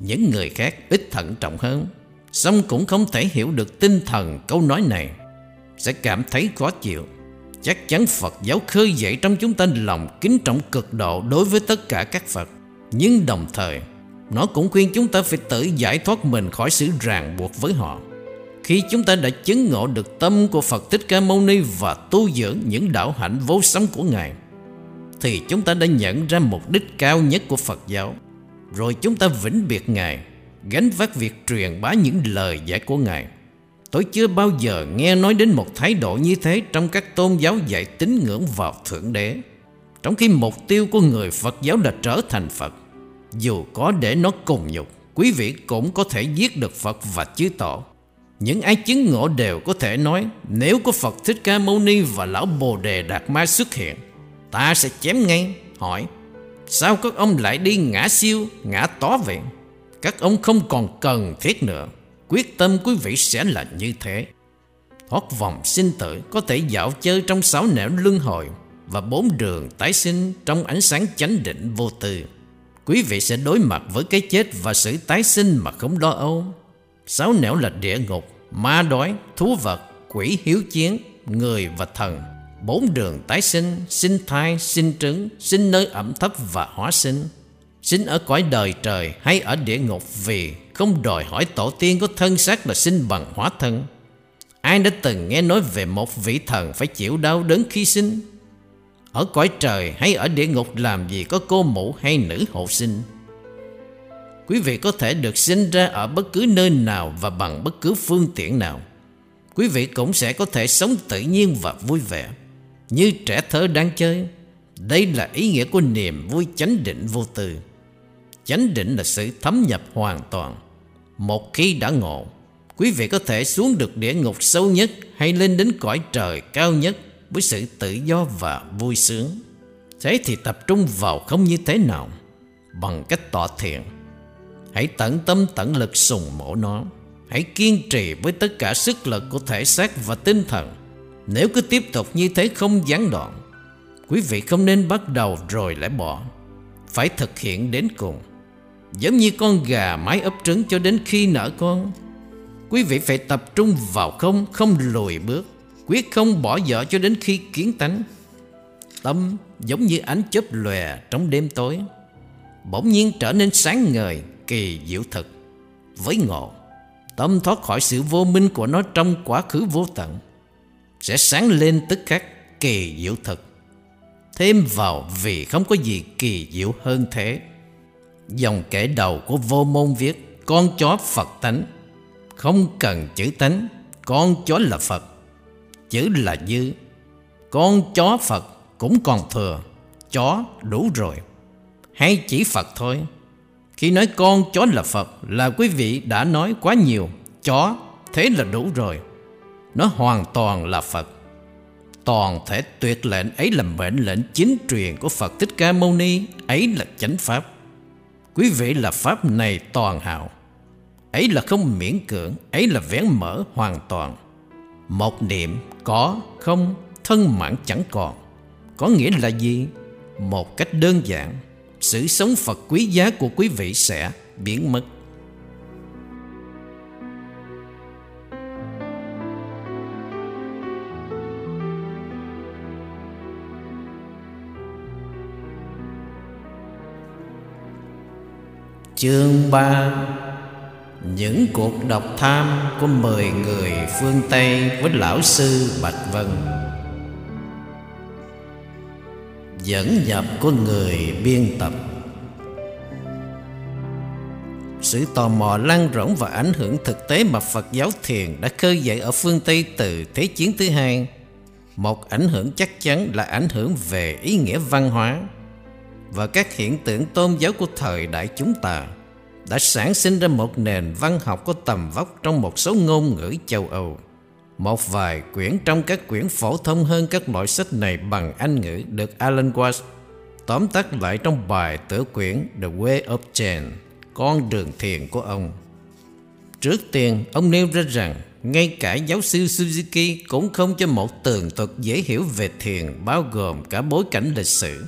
Những người khác ít thận trọng hơn Xong cũng không thể hiểu được tinh thần câu nói này. Sẽ cảm thấy khó chịu. Chắc chắn Phật giáo khơi dậy trong chúng ta lòng kính trọng cực độ đối với tất cả các Phật. Nhưng đồng thời, Nó cũng khuyên chúng ta phải tự giải thoát mình khỏi sự ràng buộc với họ. Khi chúng ta đã chứng ngộ được tâm của Phật Thích Ca Mâu Ni Và tu dưỡng những đạo hạnh vô sống của Ngài, Thì chúng ta đã nhận ra mục đích cao nhất của Phật giáo. Rồi chúng ta vĩnh biệt Ngài Gánh vác việc truyền bá những lời dạy của Ngài Tôi chưa bao giờ nghe nói đến một thái độ như thế trong các tôn giáo dạy tín ngưỡng vào Thượng Đế. Trong khi mục tiêu của người Phật giáo là trở thành Phật, dù có để nó cùng nhục, quý vị cũng có thể giết được Phật và chư tổ. Những ai chứng ngộ đều có thể nói nếu có Phật Thích Ca Mâu Ni và Lão Bồ Đề Đạt Ma xuất hiện, ta sẽ chém ngay. Hỏi, sao các ông lại đi ngã siêu, ngã tó vậy? Các ông không còn cần thiết nữa. Quyết tâm quý vị sẽ là như thế Thoát vòng sinh tử Có thể dạo chơi trong sáu nẻo luân hồi Và bốn đường tái sinh Trong ánh sáng chánh định vô tư Quý vị sẽ đối mặt với cái chết Và sự tái sinh mà không lo âu Sáu nẻo là địa ngục Ma đói, thú vật, quỷ hiếu chiến Người và thần Bốn đường tái sinh, sinh thai, sinh trứng Sinh nơi ẩm thấp và hóa sinh. Sinh ở cõi đời trời hay ở địa ngục Vì không đòi hỏi tổ tiên có thân xác là sinh bằng hóa thân. Ai đã từng nghe nói về một vị thần phải chịu đau đớn khi sinh? Ở cõi trời hay ở địa ngục làm gì có cô mụ hay nữ hộ sinh? Quý vị có thể được sinh ra ở bất cứ nơi nào và bằng bất cứ phương tiện nào. Quý vị cũng sẽ có thể sống tự nhiên và vui vẻ. Như trẻ thơ đang chơi, Đây là ý nghĩa của niềm vui chánh định vô tư. Chánh định là sự thấm nhập hoàn toàn. Một khi đã ngộ, Quý vị có thể xuống được địa ngục sâu nhất Hay lên đến cõi trời cao nhất Với sự tự do và vui sướng. Thế thì tập trung vào không như thế nào, Bằng cách tỏ thiện. Hãy tận tâm tận lực sùng mổ nó. Hãy kiên trì với tất cả sức lực của thể xác và tinh thần. Nếu cứ tiếp tục như thế không gián đoạn, Quý vị không nên bắt đầu rồi lại bỏ. Phải thực hiện đến cùng. Giống như con gà mái ấp trứng cho đến khi nở con. Quý vị phải tập trung vào không Không lùi bước. Quyết không bỏ dở cho đến khi kiến tánh. Tâm giống như ánh chớp lòe trong đêm tối. Bỗng nhiên trở nên sáng ngời, Kỳ diệu thực Với ngộ, Tâm thoát khỏi sự vô minh của nó trong quá khứ vô tận. Sẽ sáng lên tức khắc kỳ diệu thực Thêm vào vì không có gì kỳ diệu hơn thế. Dòng kể đầu của vô môn viết, Con chó Phật tánh. Không cần chữ tánh, Con chó là Phật. Chữ là dư Con chó Phật cũng còn thừa, Chó đủ rồi. Hay chỉ Phật thôi. Khi nói con chó là Phật Là quý vị đã nói quá nhiều, Chó, thế là đủ rồi. Nó hoàn toàn là Phật toàn thể tuyệt lệnh ấy là mệnh lệnh chính truyền của Phật Thích Ca Mâu Ni, ấy là chánh pháp. Quý vị là pháp này toàn hảo, Ấy là không miễn cưỡng, ấy là vén mở hoàn toàn. Một niệm có, không, thân mạng chẳng còn. Có nghĩa là gì? Một cách đơn giản, sự sống Phật quý giá của quý vị sẽ biến mất. Chương 3 Những cuộc độc tham của 10 người phương Tây với lão sư Bạch Vân. Dẫn nhập của người biên tập. Sự tò mò lan rộng và ảnh hưởng thực tế mà Phật giáo thiền đã khơi dậy ở phương Tây từ Thế chiến thứ hai. Một ảnh hưởng chắc chắn là ảnh hưởng về ý nghĩa văn hóa và các hiện tượng tôn giáo của thời đại chúng ta đã sản sinh ra một nền văn học có tầm vóc trong một số ngôn ngữ châu Âu. Một vài quyển trong các quyển phổ thông hơn các loại sách này bằng Anh ngữ được Alan Watts tóm tắt lại trong bài tựa quyển The Way of Chen, con đường thiền của ông. Trước tiên, ông nêu ra rằng ngay cả giáo sư Suzuki cũng không cho một tường thuật dễ hiểu về thiền bao gồm cả bối cảnh lịch sử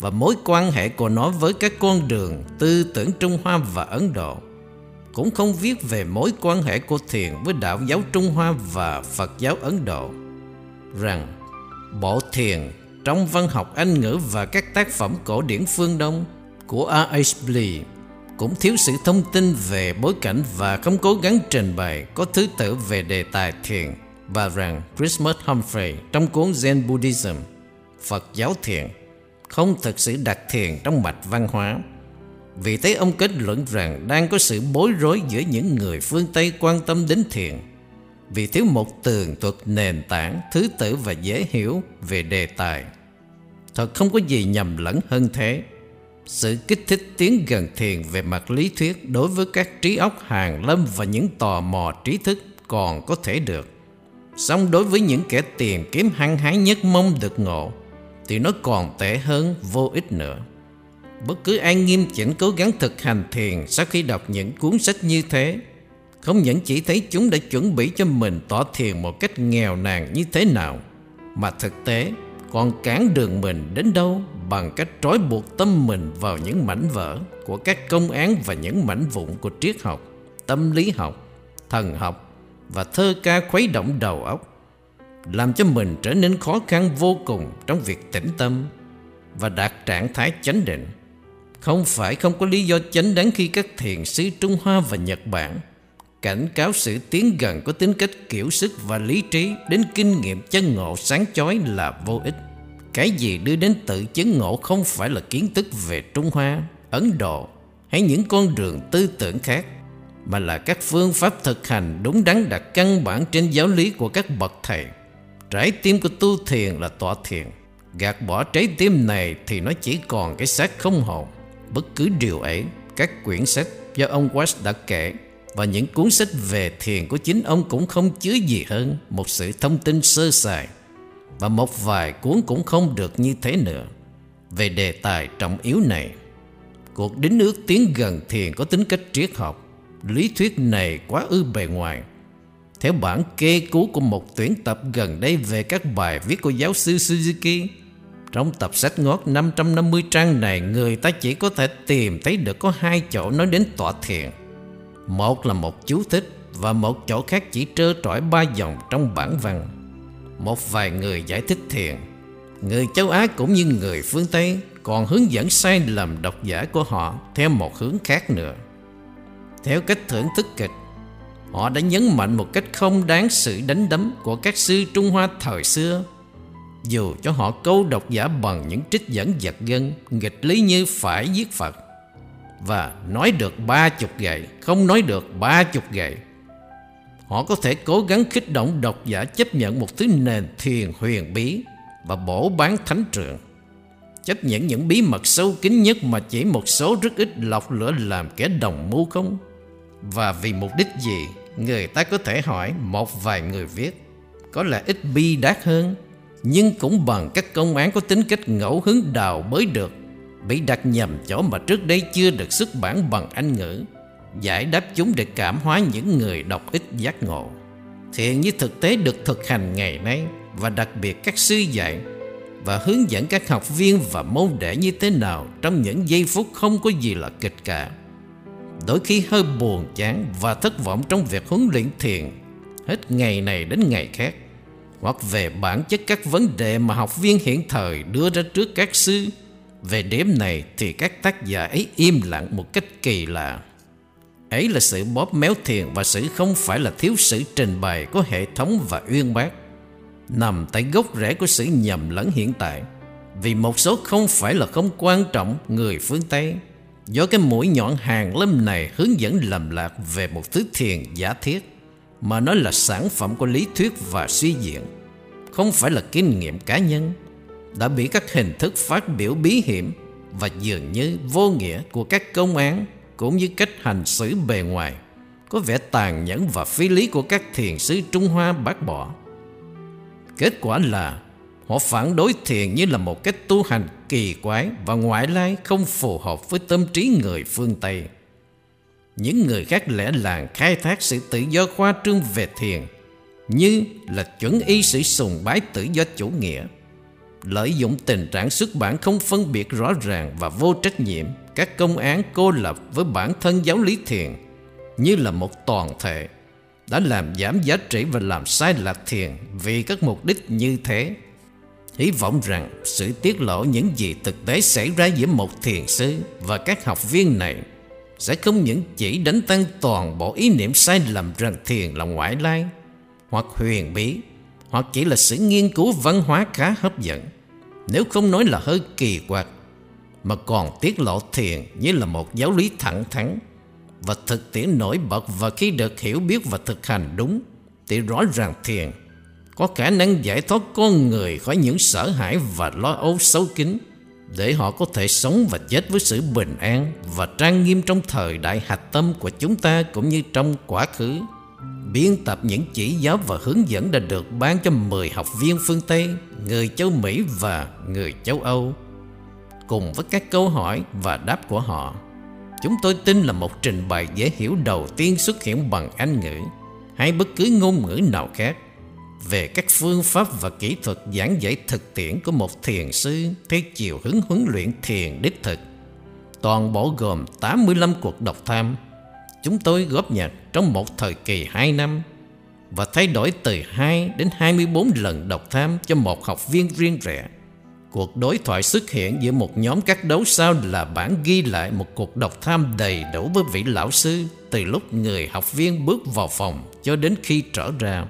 và mối quan hệ của nó với các con đường tư tưởng Trung Hoa và Ấn Độ cũng không viết về mối quan hệ của thiền với đạo giáo Trung Hoa và Phật giáo Ấn Độ rằng, bộ thiền trong văn học Anh ngữ và các tác phẩm cổ điển phương Đông của R.H. Lee cũng thiếu sự thông tin về bối cảnh và không cố gắng trình bày có thứ tự về đề tài thiền và rằng Christmas Humphrey trong cuốn Zen Buddhism, Phật giáo thiền không thực sự đặt thiền trong mạch văn hóa. Vì thế ông kết luận rằng đang có sự bối rối giữa những người phương Tây quan tâm đến thiền vì thiếu một tường thuật nền tảng, thứ tự và dễ hiểu về đề tài. Thật không có gì nhầm lẫn hơn thế. Sự kích thích tiến gần thiền về mặt lý thuyết đối với các trí óc hàng lâm và những tò mò trí thức còn có thể được. Song đối với những kẻ tìm kiếm hăng hái nhất mong được ngộ thì nó còn tệ hơn vô ích nữa. Bất cứ ai nghiêm chỉnh cố gắng thực hành thiền sau khi đọc những cuốn sách như thế, không những chỉ thấy chúng đã chuẩn bị cho mình tỏ thiền một cách nghèo nàn như thế nào, mà thực tế còn cản đường mình đến đâu bằng cách trói buộc tâm mình vào những mảnh vỡ của các công án và những mảnh vụn của triết học, tâm lý học, thần học và thơ ca khuấy động đầu óc làm cho mình trở nên khó khăn vô cùng trong việc tĩnh tâm và đạt trạng thái chánh định. Không phải không có lý do chánh đáng khi các thiền sư Trung Hoa và Nhật Bản cảnh cáo sự tiến gần có tính cách kiểu sức và lý trí đến kinh nghiệm chân ngộ sáng chói là vô ích. Cái gì đưa đến tự chứng ngộ không phải là kiến thức về Trung Hoa, Ấn Độ hay những con đường tư tưởng khác mà là các phương pháp thực hành đúng đắn đặt căn bản trên giáo lý của các bậc thầy Trái tim của tu thiền là tọa thiền. Gạt bỏ trái tim này thì nó chỉ còn cái xác không hồn. Bất cứ điều ấy, Các quyển sách do ông Watts đã kể, Và những cuốn sách về thiền của chính ông cũng không chứa gì hơn Một sự thông tin sơ sài, Và một vài cuốn cũng không được như thế nữa. Về đề tài trọng yếu này, Cuộc đính ước tiến gần thiền có tính cách triết học. Lý thuyết này quá ư bề ngoài theo bản kê cứu của một tuyển tập gần đây về các bài viết của giáo sư Suzuki, trong tập sách ngót 550 trang này, người ta chỉ có thể tìm thấy được có hai chỗ nói đến tọa thiền. Một là một chú thích và một chỗ khác chỉ trơ trọi ba dòng trong bản văn. Một vài người giải thích thiền, người châu Á cũng như người phương Tây còn hướng dẫn sai lầm độc giả của họ theo một hướng khác nữa. Theo cách thưởng thức kịch, Họ đã nhấn mạnh một cách không đáng sự đánh đấm của các sư Trung Hoa thời xưa. Dù cho họ câu độc giả bằng những trích dẫn giật gân, Nghịch lý như phải giết Phật. Và nói được ba chục gậy, Không nói được ba chục gậy. Họ có thể cố gắng khích động độc giả chấp nhận một thứ nền thiền huyền bí Và bổ bán thánh trường. Chấp nhận những bí mật sâu kín nhất mà chỉ một số rất ít lọc lửa làm kẻ đồng mưu không? Và vì mục đích gì? Người ta có thể hỏi một vài người viết, Có lẽ ít bi đát hơn, Nhưng cũng bằng các công án có tính cách ngẫu hứng đào bới được, Bị đặt nhầm chỗ mà trước đây chưa được xuất bản bằng Anh ngữ, Giải đáp chúng để cảm hóa những người đọc ít giác ngộ. Thiện như thực tế được thực hành ngày nay, Và đặc biệt các sư dạy, Và hướng dẫn các học viên và môn đệ như thế nào Trong những giây phút không có gì là kịch cả. Đôi khi hơi buồn, chán và thất vọng trong việc huấn luyện thiền. Hết ngày này đến ngày khác, Hoặc về bản chất các vấn đề mà học viên hiện thời đưa ra trước các sư. Về điểm này thì các tác giả ấy im lặng một cách kỳ lạ. Ấy là sự bóp méo thiền và sự không phải là thiếu sự trình bày có hệ thống và uyên bác. Nằm tại gốc rễ của sự nhầm lẫn hiện tại, Vì một số không phải là không quan trọng người phương Tây. Do cái mũi nhọn hàng lâm này hướng dẫn lầm lạc về một thứ thiền giả thiết, Mà nó là sản phẩm của lý thuyết và suy diễn. Không phải là kinh nghiệm cá nhân, Đã bị các hình thức phát biểu bí hiểm Và dường như vô nghĩa của các công án Cũng như cách hành xử bề ngoài, Có vẻ tàn nhẫn và phi lý của các thiền sứ Trung Hoa bác bỏ. Kết quả là Họ phản đối thiền như là một cách tu hành kỳ quái và ngoại lai không phù hợp với tâm trí người phương Tây. Những người khác lẽ làng khai thác sự tự do khoa trương về thiền như là chuẩn y sự sùng bái tự do chủ nghĩa, lợi dụng tình trạng xuất bản không phân biệt rõ ràng và vô trách nhiệm các công án cô lập với bản thân giáo lý thiền như là một toàn thể đã làm giảm giá trị và làm sai lạc thiền vì các mục đích như thế Hy vọng rằng sự tiết lộ những gì thực tế xảy ra giữa một thiền sư và các học viên này sẽ không những chỉ đánh tan toàn bộ ý niệm sai lầm rằng thiền là ngoại lai, hoặc huyền bí, hoặc chỉ là sự nghiên cứu văn hóa khá hấp dẫn, nếu không nói là hơi kỳ quặc, mà còn tiết lộ thiền như là một giáo lý thẳng thắn và thực tiễn nổi bật. Và khi được hiểu biết và thực hành đúng, thì rõ ràng thiền có khả năng giải thoát con người khỏi những sợ hãi và lo âu xấu kín để họ có thể sống và chết với sự bình an và trang nghiêm trong thời đại hạch tâm của chúng ta cũng như trong quá khứ. Biên tập những chỉ giáo và hướng dẫn đã được ban cho 10 học viên phương Tây, người châu Mỹ và người châu Âu. Cùng với các câu hỏi và đáp của họ, chúng tôi tin là một trình bày dễ hiểu đầu tiên xuất hiện bằng Anh ngữ hay bất cứ ngôn ngữ nào khác về các phương pháp và kỹ thuật giảng dạy thực tiễn của một thiền sư, theo chiều hướng huấn luyện thiền đích thực. Toàn bộ gồm 85 cuộc đọc tham. Chúng tôi góp nhặt trong một thời kỳ 2 năm và thay đổi từ 2 đến 24 lần đọc tham cho một học viên riêng rẽ. Cuộc đối thoại xuất hiện giữa một nhóm các đấu sao là bản ghi lại một cuộc đọc tham đầy đủ với vị lão sư từ lúc người học viên bước vào phòng cho đến khi trở ra.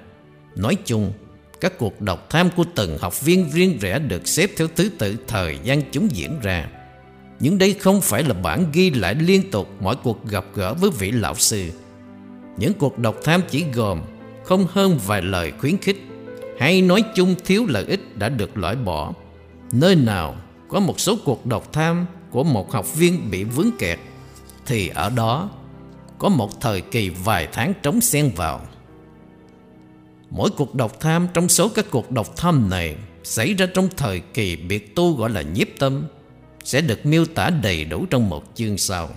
Nói chung, các cuộc đọc tham của từng học viên riêng rẽ được xếp theo thứ tự thời gian chúng diễn ra. Nhưng đây không phải là bản ghi lại liên tục mọi cuộc gặp gỡ với vị lão sư. Những cuộc đọc tham chỉ gồm không hơn vài lời khuyến khích hay nói chung thiếu lợi ích đã được loại bỏ. Nơi nào có một số cuộc đọc tham của một học viên bị vướng kẹt thì ở đó có một thời kỳ vài tháng trống xen vào. Mỗi cuộc độc tham trong số các cuộc độc tham này xảy ra trong thời kỳ biệt tu gọi là nhiếp tâm sẽ được miêu tả đầy đủ trong một chương sau.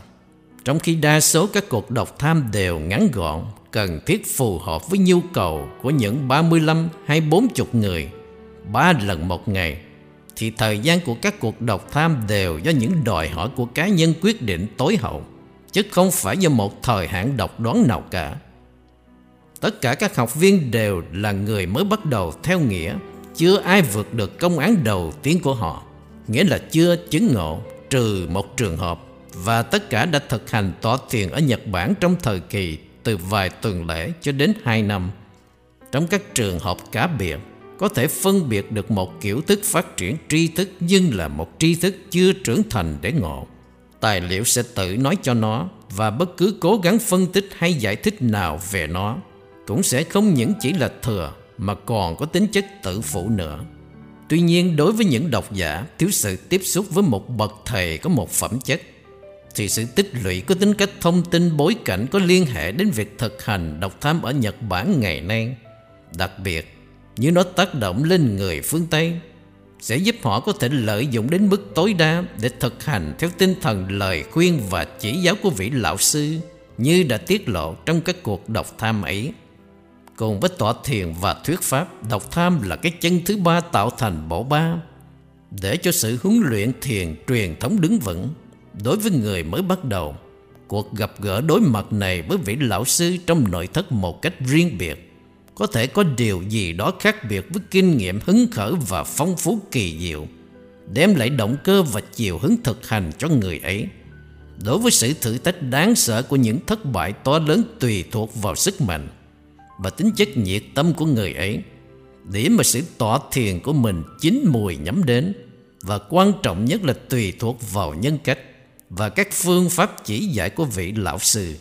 Trong khi đa số các cuộc độc tham đều ngắn gọn, cần thiết phù hợp với nhu cầu của những 35 hay 40 người, ba lần một ngày, thì thời gian của các cuộc độc tham đều do những đòi hỏi của cá nhân quyết định tối hậu, chứ không phải do một thời hạn độc đoán nào cả. Tất cả các học viên đều là người mới bắt đầu theo nghĩa. Chưa ai vượt được công án đầu tiên của họ. Nghĩa là chưa chứng ngộ trừ một trường hợp. Và tất cả đã thực hành tọa thiền ở Nhật Bản trong thời kỳ từ vài tuần lễ cho đến hai năm. Trong các trường hợp cá biệt, Có thể phân biệt được một kiểu thức phát triển tri thức Nhưng là một tri thức chưa trưởng thành để ngộ. Tài liệu sẽ tự nói cho nó Và bất cứ cố gắng phân tích hay giải thích nào về nó cũng sẽ không những chỉ là thừa mà còn có tính chất tự phụ nữa. Tuy nhiên đối với những độc giả thiếu sự tiếp xúc với một bậc thầy có một phẩm chất thì sự tích lũy có tính cách thông tin bối cảnh có liên hệ đến việc thực hành độc tham ở Nhật Bản ngày nay. Đặc biệt, như nó tác động lên người phương Tây sẽ giúp họ có thể lợi dụng đến mức tối đa để thực hành theo tinh thần lời khuyên và chỉ giáo của vị lão sư như đã tiết lộ trong các cuộc độc tham ấy. Cùng với tọa thiền và thuyết pháp, độc tham là cái chân thứ ba tạo thành bộ ba để cho sự huấn luyện thiền truyền thống đứng vững. Đối với người mới bắt đầu, cuộc gặp gỡ đối mặt này với vị lão sư trong nội thất một cách riêng biệt có thể có điều gì đó khác biệt với kinh nghiệm hứng khởi và phong phú kỳ diệu, đem lại động cơ và chiều hứng thực hành cho người ấy. Đối với sự thử thách đáng sợ của những thất bại to lớn tùy thuộc vào sức mạnh và tính chất nhiệt tâm của người ấy, điểm mà sự tỏa thiền của mình chín mùi nhắm đến và quan trọng nhất là tùy thuộc vào nhân cách và các phương pháp chỉ dạy của vị lão sư.